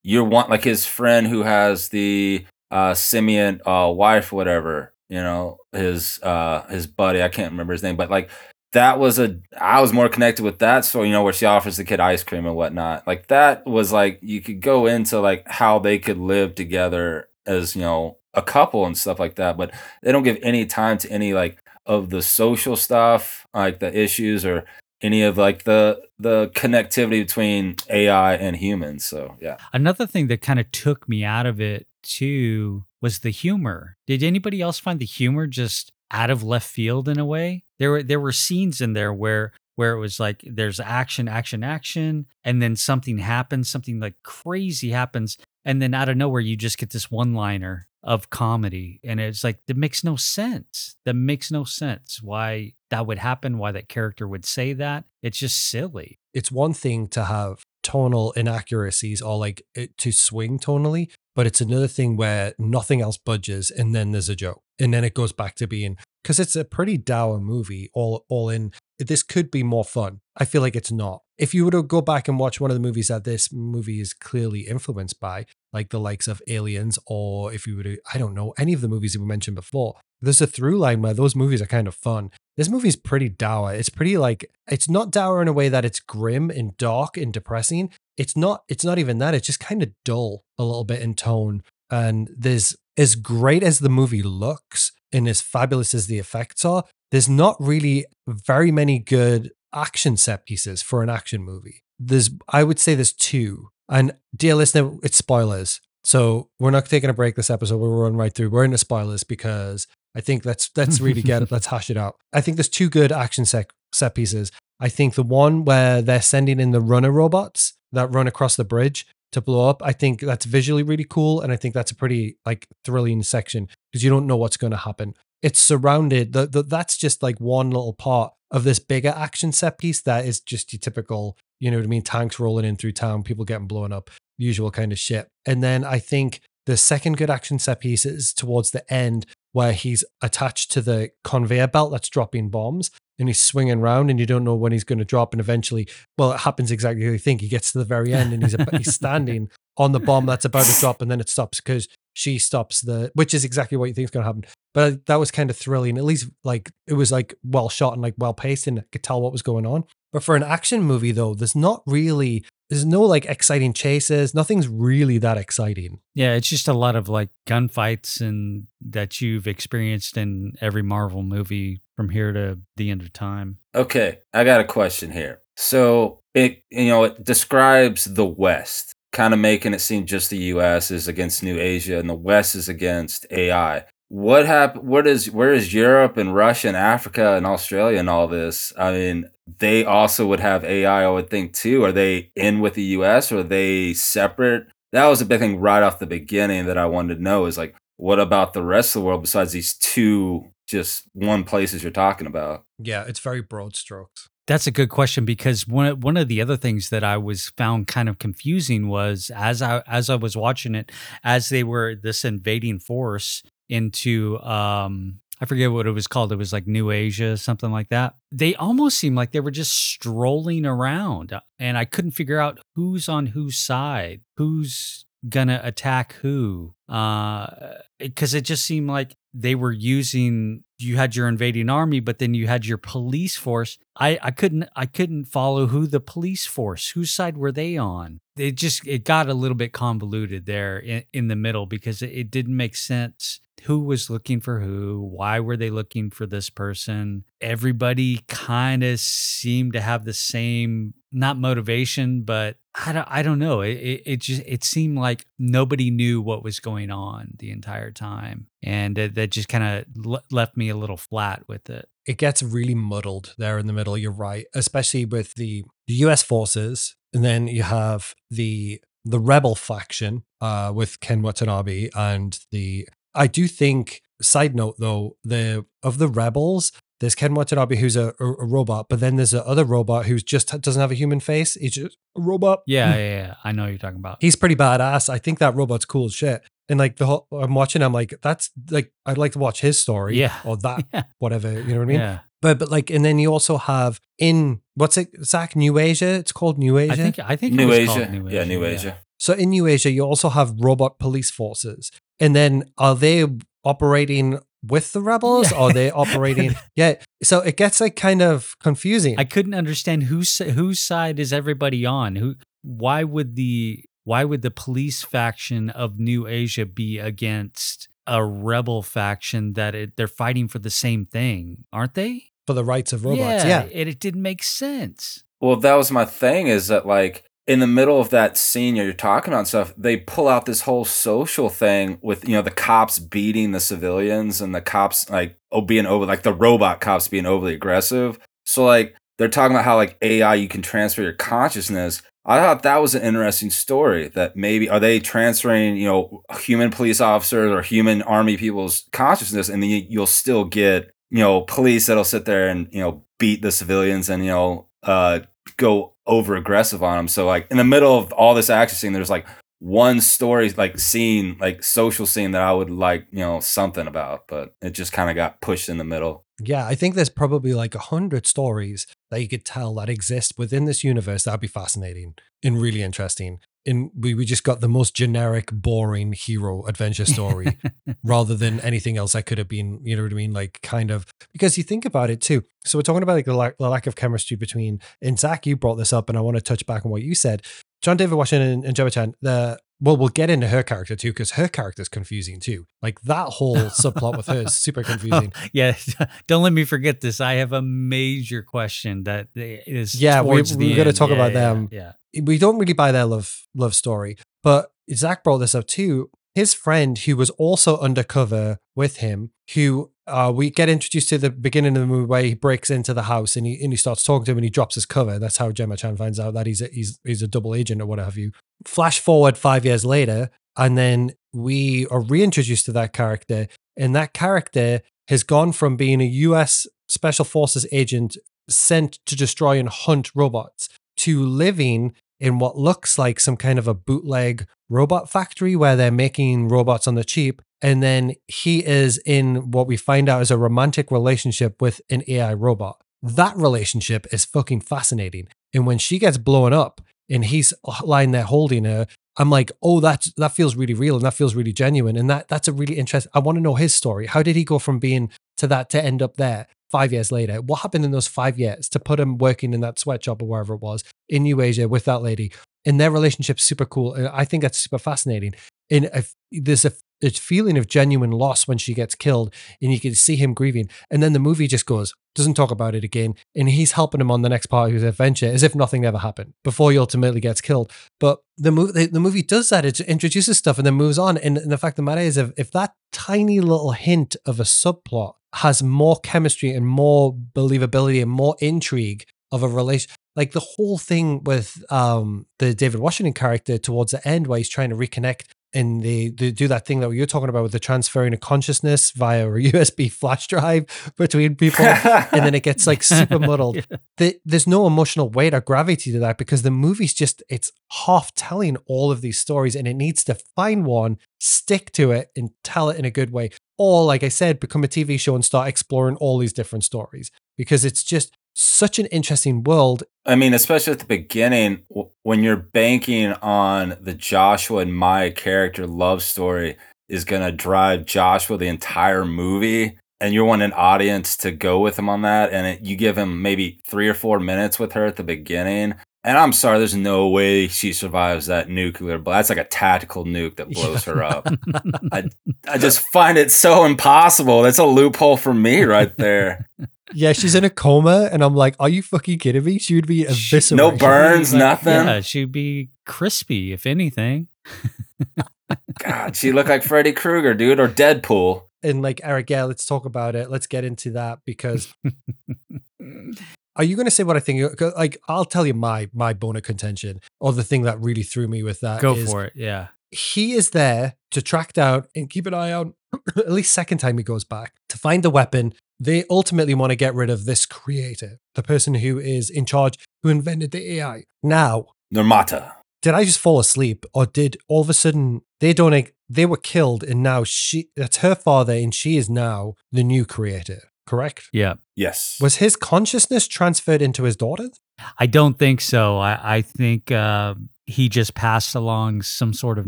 you're want, like his friend who has the uh, simian uh, wife, whatever. You know, his uh, his buddy. I can't remember his name, but like that was a I was more connected with that story, you know, where she offers the kid ice cream and whatnot. Like that was like you could go into like how they could live together as, you know, a couple and stuff like that. But they don't give any time to any like of the social stuff, like the issues or any of like the the connectivity between AI and humans. So yeah. Another thing that kind of took me out of it too was the humor. Did anybody else find the humor just out of left field in a way? There were there were scenes in there where where it was like there's action, action, action, and then something happens, something like crazy happens, and then out of nowhere you just get this one liner of comedy. And it's like that makes no sense. That makes no sense why that would happen, why that character would say that. It's just silly. It's one thing to have tonal inaccuracies or like it, to swing tonally, but it's another thing where nothing else budges and then there's a joke. And then it goes back to being because it's a pretty dour movie all all in this could be more fun. I feel like it's not. If you were to go back and watch one of the movies that this movie is clearly influenced by, like the likes of Aliens, or if you were to, I don't know, any of the movies that we mentioned before, there's a through line where those movies are kind of fun. This movie's pretty dour. It's pretty like, it's not dour in a way that it's grim and dark and depressing. It's not, it's not even that. It's just kind of dull a little bit in tone. And there's, as great as the movie looks and as fabulous as the effects are, there's not really very many good action set pieces for an action movie. There's, I would say there's two. And dear listener, it's spoilers. So we're not taking a break this episode. We're running right through. We're in into spoilers because I think let's let's really get it. *laughs* Let's hash it out. I think there's two good action set set pieces. I think the one where they're sending in the runner robots that run across the bridge to blow up. I think that's visually really cool, and I think that's a pretty like thrilling section because you don't know what's going to happen. It's surrounded. The, the that's just like one little part of this bigger action set piece that is just your typical, you know what I mean, tanks rolling in through town, people getting blown up, usual kind of shit. And then I think the second good action set piece is towards the end where he's attached to the conveyor belt that's dropping bombs and he's swinging around and you don't know when he's going to drop and eventually well it happens exactly how you think he gets to the very end and he's he's *laughs* standing on the bomb that's about to drop and then it stops because she stops the which is exactly what you think is going to happen but that was kind of thrilling at least like it was like well shot and like well paced and I could tell what was going on but for an action movie though there's not really there's no like exciting chases nothing's really that exciting Yeah, it's just a lot of like gunfights and that you've experienced in every Marvel movie from here to the end of time. Okay, I got a question here. So it you know it describes the West, kind of making it seem just the U.S. is against New Asia and the West is against AI. What hap- What is where is Europe and Russia and Africa and Australia and all this? I mean, they also would have AI, I would think too. Are they in with the U.S. or are they separate? That was a big thing right off the beginning that I wanted to know. Is like, what about the rest of the world besides these two just one places you're talking about? yeah it's very broad strokes That's a good question because one of- one of the other things that I was found kind of confusing was as I as I was watching it as they were this invading force into um I forget what it was called. It was like New Asia, something like that. They almost seemed like they were just strolling around, and I couldn't figure out who's on whose side, who's gonna attack who. Because it just seemed like they were using. You had your invading army, but then you had your police force. I, I couldn't I couldn't follow who the police force whose side were they on. It just it got a little bit convoluted there in, in the middle because it, it didn't make sense who was looking for who why were they looking for this person everybody kind of seemed to have the same not motivation but i don't i don't know it, it, it just it seemed like nobody knew what was going on the entire time and that, that just kind of le- left me a little flat with it it gets really muddled there in the middle. You're right, especially with the, the U.S. forces, and then you have the the rebel faction uh, with Ken Watanabe and the. I do think. Side note though, the of the rebels, there's Ken Watanabe who's a, a, a robot, but then there's a other robot who's just doesn't have a human face. He's just a robot. yeah yeah, yeah i know what you're talking about He's pretty badass. I think that robot's cool as shit. And like the whole, I'm watching, I'm like, that's like, I'd like to watch his story. Yeah. Or *laughs* that, yeah whatever. You know what I mean? yeah But but like, and then you also have in what's it, Zach? New Asia. It's called New Asia. i think i think it New was Asia. called New yeah, New Asia. So. In New Asia, you also have robot police forces, and then are they operating with the rebels? Yeah. Or are they *laughs* operating? yeah. So it gets like kind of confusing. I couldn't understand whose whose side is everybody on. Who? Why would the why would the police faction of New Asia be against a rebel faction that it, they're fighting for the same thing, aren't they? for the rights of robots. Yeah. it, it didn't make sense. Well, that was my thing is that like in the middle of that scene you're talking about stuff, they pull out this whole social thing with you know the cops beating the civilians and the cops like oh being over like the robot cops being overly aggressive. So like they're talking about how like AI you can transfer your consciousness. I thought that was an interesting story that maybe are they transferring, you know, human police officers or human army people's consciousness and then you- you'll still get, you know, police that'll sit there and, you know, beat the civilians and, you know, uh go over aggressive on them. So like in the middle of all this action scene there's like one story like scene, like social scene that I would like, you know, something about, but it just kind of got pushed in the middle. Yeah, I think there's probably like a hundred stories that you could tell that exist within this universe. That'd be fascinating and really interesting. And we, we just got the most generic, boring hero adventure story *laughs* rather than anything else that could have been, you know what I mean? Like kind of because you think about it too. So we're talking about like the lack, the lack of chemistry between and Zach, you brought this up, and I want to touch back on what you said. John David Washington and, and Gemma Chan, the well, we'll get into her character too, because her character's confusing too. Like that whole *laughs* subplot with her is super oh, confusing. yeah, *laughs* don't let me forget this. I have a major question that is Yeah, we, we're gonna talk Yeah, about yeah, them. Yeah, we don't really buy their love love story. But Zach brought this up too. His friend, who was also undercover with him, who uh, we get introduced to the beginning of the movie where he breaks into the house and he and he starts talking to him and he drops his cover. That's how Gemma Chan finds out that he's a, he's he's a double agent or what have you. Flash forward five years later, and then we are reintroduced to that character, and that character has gone from being a U.S. Special Forces agent sent to destroy and hunt robots to living in what looks like some kind of a bootleg robot factory where they're making robots on the cheap. And then he is in what we find out is a romantic relationship with an AI robot. That relationship is fucking fascinating. And when she gets blown up and he's lying there holding her, I'm like, oh, that that feels really real and that feels really genuine. And that that's a really interesting. I want to know his story. How did he go from being to that to end up there? Five years later. What happened in those five years to put him working in that sweatshop or wherever it was in New Asia with that lady? And their relationship's super cool. I think that's super fascinating. And there's a, a feeling of genuine loss when she gets killed, and you can see him grieving. And then the movie just goes, doesn't talk about it again. And he's helping him on the next part of his adventure as if nothing ever happened before he ultimately gets killed. But the, movie, the, the movie does that. It introduces stuff and then moves on. And, and the fact of the matter is, if, if that tiny little hint of a subplot has more chemistry and more believability and more intrigue of a relation. Like the whole thing with um, the David Washington character towards the end, where he's trying to reconnect and they, they do that thing that you're talking about with the transferring of consciousness via a *laughs* USB flash drive between people, and then it gets like super *laughs* muddled. yeah. the, there's no emotional weight or gravity to that because the movie's just it's half telling all of these stories, and it needs to find one, stick to it, and tell it in a good way or like I said, become a TV show and start exploring all these different stories because it's just such an interesting world. I mean, especially at the beginning, when you're banking on the Joshua and Maya character love story is going to drive Joshua the entire movie. And you want an audience to go with him on that, and it, you give him maybe three or four minutes with her at the beginning, and I'm sorry, there's no way she survives that nuclear blast. That's like a tactical nuke that blows her up. *laughs* I, I just find it so impossible. That's a loophole for me right there. *laughs* Yeah, she's in a coma, and I'm like, are you fucking kidding me? She would be eviscerated. No burns, like, nothing. Yeah, she'd be crispy, if anything. *laughs* God, she looked like Freddy Krueger, dude, or Deadpool. And like Eric, yeah, let's talk about it. Let's get into that because *laughs* are you going to say what I think? Like, I'll tell you my my bone of contention, or the thing that really threw me with that. Go for it. Yeah. He is there to track down and keep an eye on. *clears throat* at least second time he goes back to find the weapon. They ultimately want to get rid of this creator, the person who is in charge, who invented the AI. Now, Nirmata. Did I just fall asleep, or did all of a sudden they don't? They were killed, and now she. That's her father, and she is now the new creator correct? Yeah. Yes. Was his consciousness transferred into his daughter? I don't think so. I, I think uh, he just passed along some sort of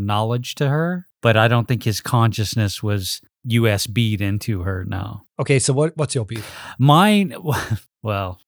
knowledge to her, but I don't think his consciousness was USB'd into her now. Okay, so what what's your beat? Mine *laughs* well,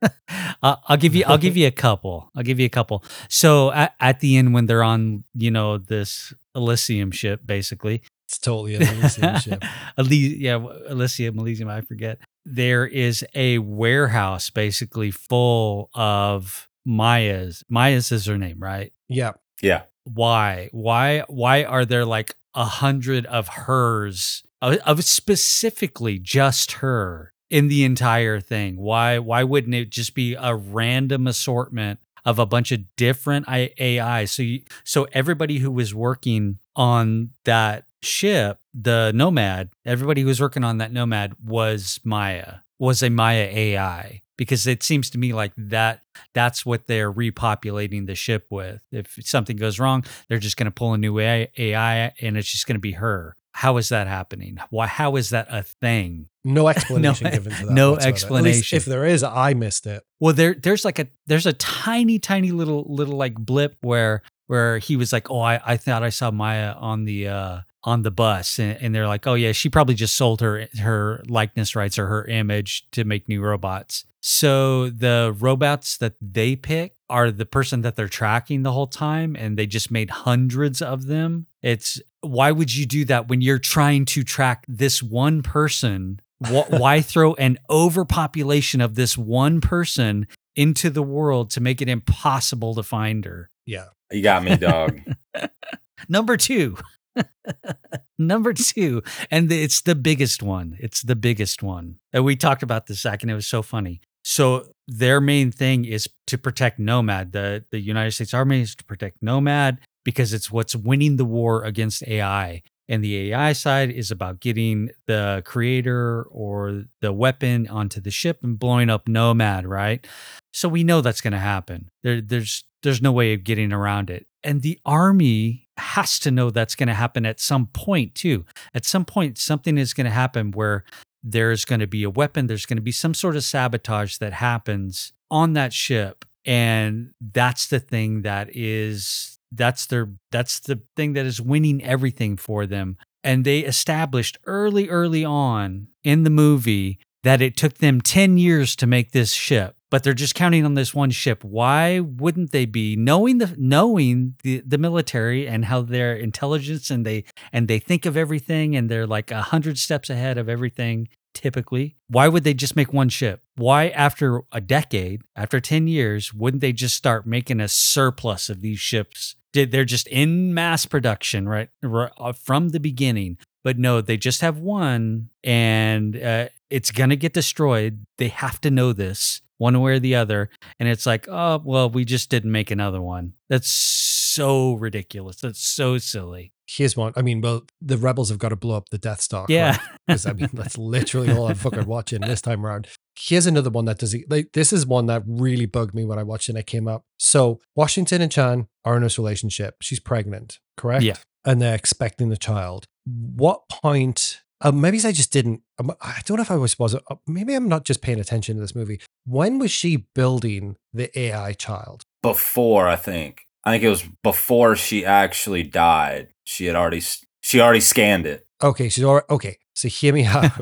*laughs* I'll give you I'll give *laughs* you a couple. I'll give you a couple. So at, at the end when they're on, you know, this Elysium ship basically, it's totally an Elysium ship. yeah, Elysium, Elysium, I forget. There is a warehouse basically full of Maya's. Maya's is her name, right? Yeah. Yeah. Why? Why? Why are there like a hundred of hers? Of specifically just her in the entire thing. Why? Why wouldn't it just be a random assortment of a bunch of different AI? So, you, so everybody who was working on that ship, the Nomad, everybody who was working on that Nomad was Maya, was a Maya AI because it seems to me like that that's what they're repopulating the ship with. If something goes wrong, they're just going to pull a new AI and it's just going to be her. How is that happening? Why? How is that a thing? *laughs* No explanation no, given to that. *laughs* No whatsoever. explanation. if there is, I missed it. Well, there, there's like a, there's a tiny, tiny little, little like blip where, where he was like, "Oh, I, I thought I saw Maya on the, uh, on the bus and, and, they're like oh yeah she probably just sold her her likeness rights or her image to make new robots so the robots that they pick are the person that they're tracking the whole time and they just made hundreds of them it's why would you do that when you're trying to track this one person *laughs* why throw an overpopulation of this one person into the world to make it impossible to find her yeah you got me dog *laughs* number two *laughs* Number two, and it's the biggest one. It's the biggest one. And we talked about this, Zach, and it was so funny. So their main thing is to protect Nomad. The the United States Army is to protect Nomad because it's what's winning the war against AI. And the AI side is about getting the creator or the weapon onto the ship and blowing up Nomad, right? So we know that's going to happen. There, there's there's no way of getting around it. And the army has to know that's going to happen at some point too. At some point, something is going to happen where there's going to be a weapon, there's going to be some sort of sabotage that happens on that ship. And that's the thing that is that's their that's the thing that is winning everything for them. And they established early, early on in the movie that it took them 10 years to make this ship but they're just counting on this one ship. Why wouldn't they be knowing the knowing the, the military and how their intelligence and they and they think of everything and they're like a hundred steps ahead of everything typically? Why would they just make one ship? Why after a decade, after 10 years, wouldn't they just start making a surplus of these ships? Did they're just in mass production right, right uh, from the beginning? But no, they just have one and uh, it's going to get destroyed. They have to know this one way or the other. And it's like, oh, well, we just didn't make another one. That's so ridiculous. That's so silly. Here's one. I mean, well, the rebels have got to blow up the Death Star. Yeah. Because I mean, *laughs* that's literally all I'm fucking watching this time around. Here's another one that does it. like this is one that really bugged me when I watched it and it came up. So Washington and Chan are in this relationship. She's pregnant, correct? Yeah. And they're expecting the child. What point uh, maybe I just didn't. Um, I don't know if I was was. Uh, maybe I'm not just paying attention to this movie. When was she building the AI child? Before I think. I think it was before she actually died. She had already she already scanned it. Okay, she's already okay. So hear me out.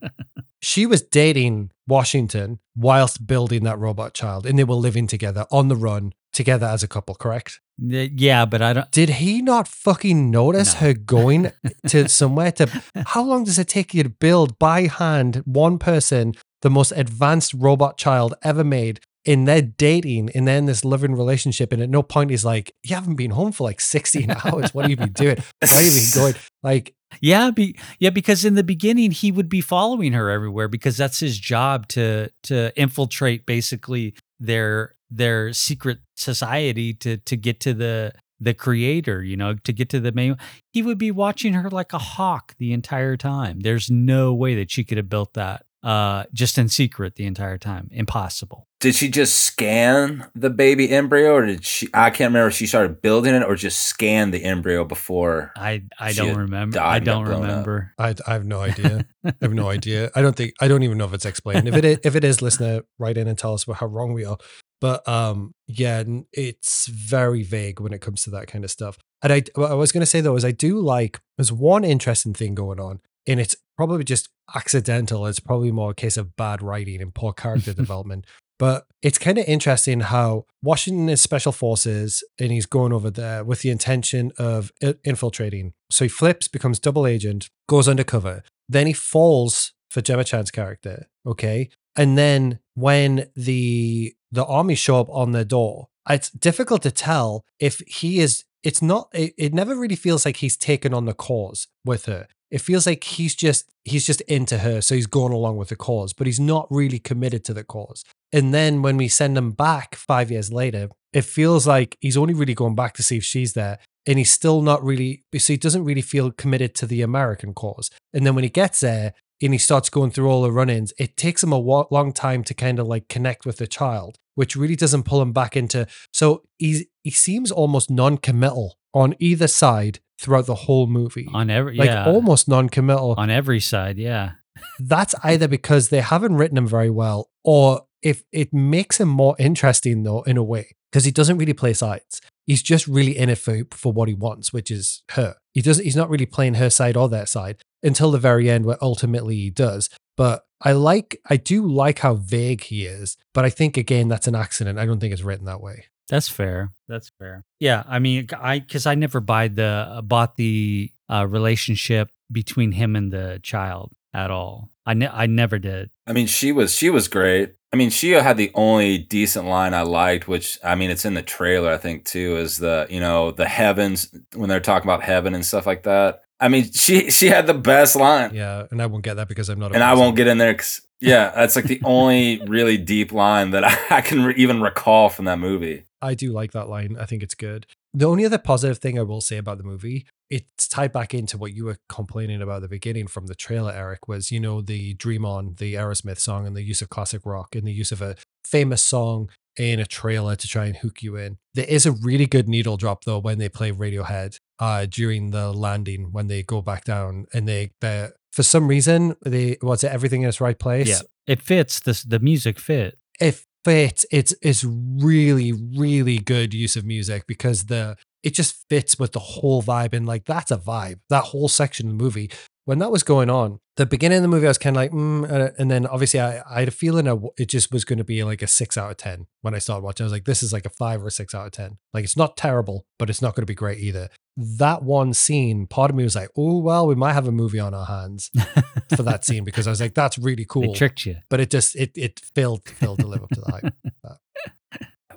*laughs* she was dating Washington whilst building that robot child, and they were living together on the run together as a couple. Correct? Yeah, but I don't. Did he not fucking notice no. her going *laughs* to somewhere? To how long does it take you to build by hand one person the most advanced robot child ever made? In their dating, and then this living relationship, and at no point he's like, "You haven't been home for like sixteen *laughs* hours. What have you been doing? Why have you been going?" Like, yeah, be, yeah, because in the beginning he would be following her everywhere because that's his job to to infiltrate basically their their secret society to to get to the the creator, you know, to get to the main. He would be watching her like a hawk the entire time. There's no way that she could have built that uh just in secret the entire time. Impossible. Did she just scan the baby embryo or did she I can't remember if she started building it or just scanned the embryo before I I don't remember. I don't remember. I, I have no idea. I have no *laughs* idea. I don't think I don't even know if it's explained. If it is, if it is listener write in and tell us how wrong we are. But um, yeah, it's very vague when it comes to that kind of stuff. And I, what I was going to say though is I do like there's one interesting thing going on, and it's probably just accidental. It's probably more a case of bad writing and poor character *laughs* development. But it's kind of interesting how Washington is special forces and he's going over there with the intention of infiltrating. So he flips, becomes double agent, goes undercover. Then he falls for Gemma Chan's character. Okay. And then when the the army show up on the door, it's difficult to tell if he is. It's not. It, it never really feels like he's taken on the cause with her. It feels like he's just he's just into her, so he's going along with the cause, but he's not really committed to the cause. And then when we send him back five years later, it feels like he's only really going back to see if she's there, and he's still not really. So he doesn't really feel committed to the American cause. And then when he gets there, and he starts going through all the run-ins, it takes him a long time to kind of like connect with the child, which really doesn't pull him back into. So he he seems almost non-committal on either side throughout the whole movie. On every like yeah. almost non-committal on every side. Yeah, that's either because they haven't written him very well, or if it makes him more interesting though in a way because he doesn't really play sides. He's just really in it for, for what he wants, which is her. He doesn't. He's not really playing her side or their side until the very end, where ultimately he does. But I like, I do like how vague he is. But I think again, that's an accident. I don't think it's written that way. That's fair. That's fair. Yeah, I mean, I because I never buy the bought the uh, relationship between him and the child. at all. I ne- I never did. I mean, she was she was great. I mean, she had the only decent line I liked, which I mean, it's in the trailer, I think, too, is the you know the heavens when they're talking about heaven and stuff like that. I mean, she she had the best line, Yeah, and I won't get that because I'm not. A and I won't get in there. 'cause- yeah, that's like the only really deep line that *laughs* I, can re- even recall from that movie. I do like that line. I think it's good. The only other positive thing I will say about the movie, it's tied back into what you were complaining about the beginning from the trailer, Eric, was, you know, the Dream On, the Aerosmith song, and the use of classic rock and the use of a famous song in a trailer to try and hook you in. There is a really good needle drop, though, when they play Radiohead uh, during the landing, when they go back down and they, they for some reason, they, was it everything in its right place? Yeah, it fits. This the music fit. it fits. It's it's really really good use of music because the it just fits with the whole vibe and like that's a vibe. That whole section of the movie when that was going on, the beginning of the movie I was kind of like, mm, uh, and then obviously I, I had a feeling I w- it just was going to be like a six out of ten when I started watching. I was like, this is like a five or a six out of ten. Like it's not terrible, but it's not going to be great either. That one scene, part of me was like, oh well, we might have a movie on our hands *laughs* for that scene because I was like, that's really They cool. tricked you. but it just it it failed failed to live up to the hype. *laughs*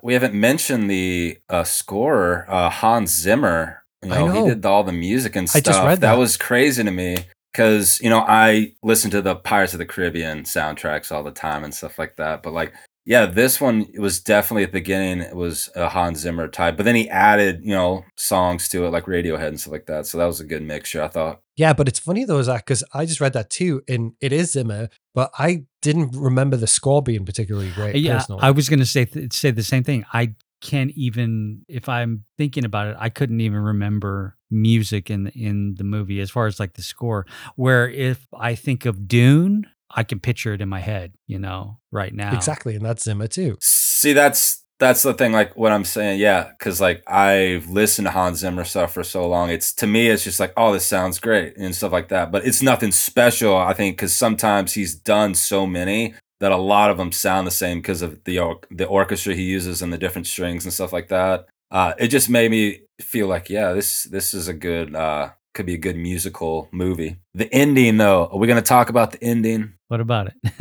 We haven't mentioned the uh, scorer, uh, Hans Zimmer. You I know, know. he did all the music and I stuff. just read that that. was crazy to me because you know I listen to the Pirates of the Caribbean soundtracks all the time and stuff like that. But like, yeah, this one was definitely at the beginning. It was a Hans Zimmer type, but then he added you know songs to it like Radiohead and stuff like that. So that was a good mixture, I thought. Yeah, but it's funny though, Zach, because I just read that too, and it is Zimmer, but I didn't remember the score being particularly great. yeah, personally. I was going to say th- say the same thing. I can't even if I'm thinking about it, I couldn't even remember music in in the movie as far as like the score. Where if I think of Dune, I can picture it in my head, you know, right now. exactly, and that's Zimmer too. See, that's that's the thing. Like what I'm saying, yeah, because like I've listened to Hans Zimmer stuff for so long. It's to me, it's just like, oh, this sounds great and stuff like that. But it's nothing special, I think, because sometimes he's done so many that a lot of them sound the same because of the or- the orchestra he uses and the different strings and stuff like that. Uh, it just made me feel like, yeah, this this is a good uh, could be a good musical movie. The ending, though, are we going to talk about the ending? What about it?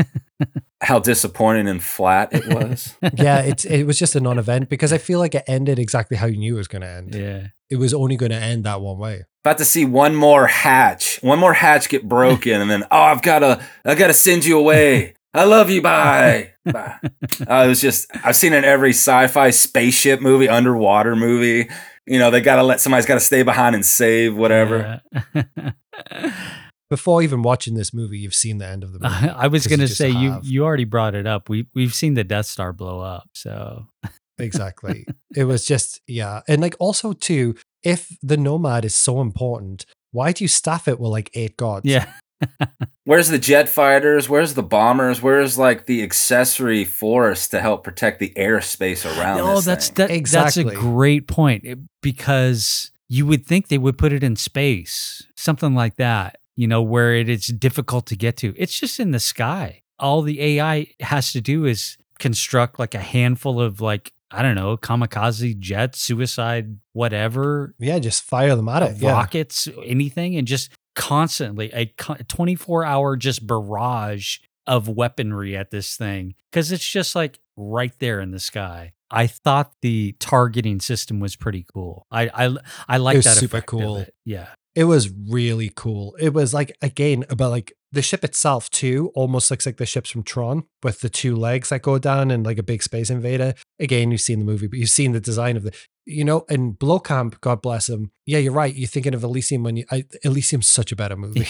*laughs* How disappointing and flat it *laughs* was. Yeah, it's it was just a non-event because I feel like it ended exactly how you knew it was going to end. yeah. It was only going to end that one way. about to see one more hatch, one more hatch get broken, and then oh, I've got to, I got to send you away. I love you. Bye. *laughs* Bye. Uh, it was just, I've seen it in every sci-fi spaceship movie, underwater movie. You know, they got to let somebody's got to stay behind and save whatever. Yeah. *laughs* Before even watching this movie, you've seen the end of the *laughs* movie. I was going to just say you you already brought it up. We we've seen the Death Star blow up. So *laughs* exactly. it was just yeah, and like also too, if the nomad is so important, why do you staff it with like eight gods? yeah. Where's the jet fighters? Where's the bombers? Where's like the accessory force to help protect the airspace around? Oh, this that's thing? that, Exactly. that's a great point eh, because you would think they would put it in space, something like that. You know, where it is difficult to get to. It's just in the sky. All the AI has to do is construct like a handful of like I don't know kamikaze jets, suicide, whatever, Yeah, just fire them at it. Yeah. rockets, anything, and just constantly a 24 hour just barrage of weaponry at this thing because it's just like right there in the sky. I thought the targeting system was pretty cool. I I I like that. super cool. it. Yeah. It was really cool. It was like again about like the ship itself too almost looks like the ships from Tron with the two legs that go down and like a big space invader. Again, you've seen the movie, but you've seen the design of the you know, and Blomkamp, God bless him. Yeah, you're right. You're thinking of Elysium when you I, Elysium's such a better *laughs* movie.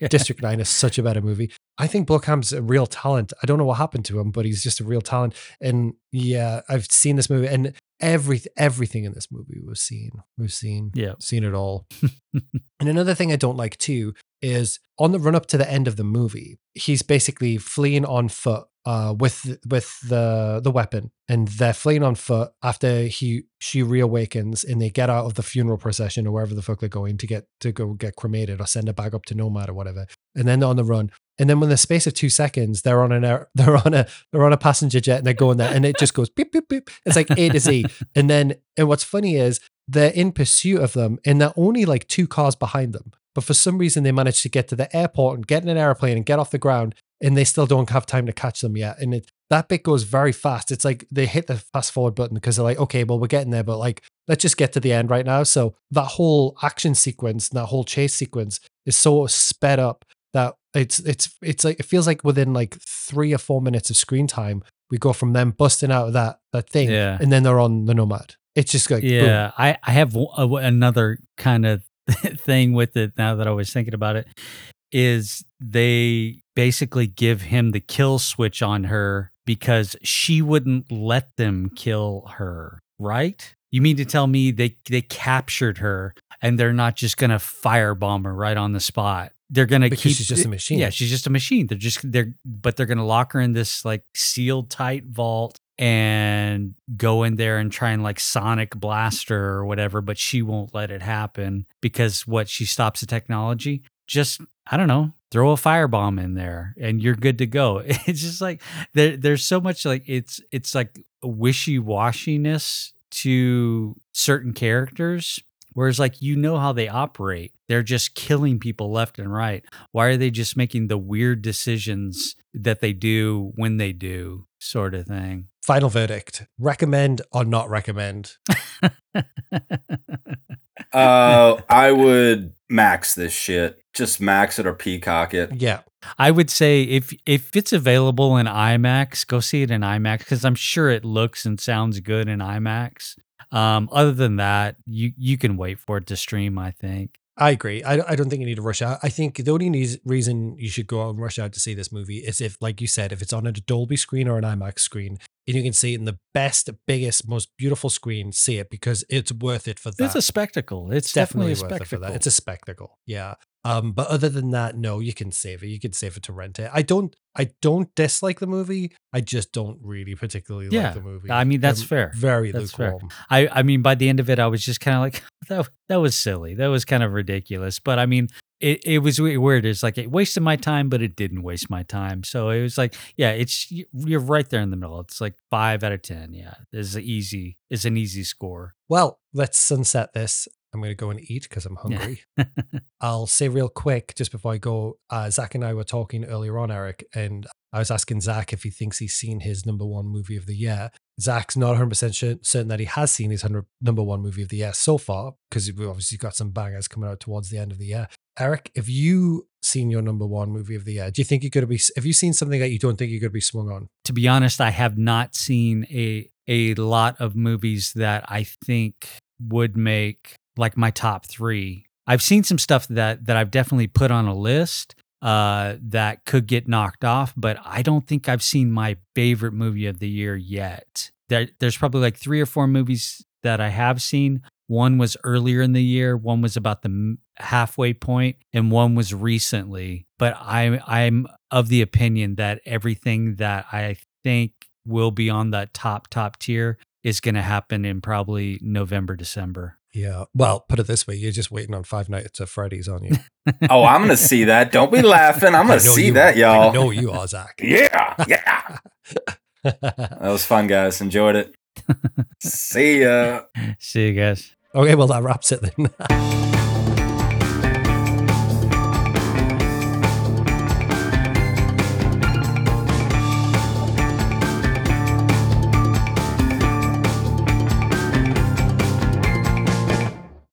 Yeah. District 9 is such a better movie. I think Blomkamp's a real talent. I don't know what happened to him, but he's just a real talent. And yeah, I've seen this movie and every everything in this movie was seen. We've seen Yeah. seen it all. *laughs* and another thing I don't like too is on the run up to the end of the movie, he's basically fleeing on foot uh, with with the the weapon, and they're fleeing on foot after he she reawakens, and they get out of the funeral procession or wherever the fuck they're going to get to go get cremated or send her back up to Nomad or whatever, and then they're on the run. And then, when the space of two seconds, they're on an air, *laughs* they're on a they're on a passenger jet, and they're going there, and it just goes beep beep beep. It's like A to Z. *laughs* And then, and what's funny is they're in pursuit of them, and they're only like two cars behind them. but for some reason they managed to get to the airport and get in an airplane and get off the ground, and they still don't have time to catch them yet. And it, that bit goes very fast. It's like they hit the fast forward button because they're like, okay, well, we're getting there, but like, let's just get to the end right now. So that whole action sequence, and that whole chase sequence is so sped up that it's it's it's like it feels like within like three or four minutes of screen time, we go from them busting out of that that thing, Yeah. and then they're on the Nomad. It's just like boom. yeah, I, I have w- uh, a- another kind of *laughs* thing with it now that I was thinking about it is they basically give him the kill switch on her because she wouldn't let them kill her, right? You mean to tell me they they captured her and they're not just gonna firebomb her right on the spot? They're gonna keep she's just a machine. Yeah, she's just a machine. They're just they're but they're gonna lock her in this like sealed tight vault and go in there and try and like sonic blaster or whatever, but she won't let it happen because what she stops the technology. Just I don't know, throw a firebomb in there and you're good to go. *laughs* It's just like there there's so much like it's it's like wishy washiness to certain characters. Whereas, like, you know how they operate. They're just killing people left and right. Why are they just making the weird decisions that they do when they do, sort of thing? Final verdict: recommend or not recommend? *laughs* Uh, I would max this shit. Just max it or peacock it. Yeah, I would say if if it's available in IMAX, go see it in IMAX because I'm sure it looks and sounds good in IMAX. Um, other than that, you you can wait for it to stream. I think. I agree. I, I don't think you need to rush out. I think the only nees- reason you should go out and rush out to see this movie is if, like you said, if it's on a Dolby screen or an IMAX screen, and you can see it in the best, biggest, most beautiful screen, see it because it's worth it for that. It's a spectacle. It's definitely, a spectacle. It's a spectacle. Yeah. Um, but other than that, no, you can save it. You can save it to rent it. I don't I don't dislike the movie. I just don't really particularly Yeah. like the movie. I mean, that's I'm fair. Very That's fair. I, I mean, by the end of it, I was just kind of like, *laughs* that, that was silly. That was kind of ridiculous. But I mean, it, it was weird. It's like it wasted my time, but it didn't waste my time. So it was like, yeah, it's you're right there in the middle. It's like five out of ten. Yeah, it's an easy. It's an easy score. Well, let's sunset this. I'm going to go and eat because I'm Yeah. hungry. *laughs* I'll say real quick just before I go. Uh, Zach and I were talking earlier on, Eric, and I was asking Zach if he thinks he's seen his number one movie of the year. Zach's not 100% sure- certain that he has seen his 100 number one movie of the year so far because we've obviously got some bangers coming out towards the end of the year. Eric, have you seen your number one movie of the year? Do you think you're going to be, have you seen something that you don't think you're going to be swung on? to be honest, I have not seen a a lot of movies that I think would make like my top three. I've seen some stuff that that I've definitely put on a list uh, that could get knocked off, but I don't think I've seen my favorite movie of the year yet. There, there's probably like three or four movies that I have seen. One was earlier in the year, one was about the halfway point, and one was recently. But I, I'm of the opinion that everything that I think will be on that top top tier is going to happen in probably November, December. Yeah. Well, put it this way you're just waiting on Five Nights at Freddy's on you. *laughs* Oh, I'm gonna see that. Don't be laughing. I'm *laughs* gonna see that, are. y'all. I know you are, Zach. *laughs* Yeah, yeah. That was fun, guys. Enjoyed it. See ya. See you guys. okay, well, that wraps it then.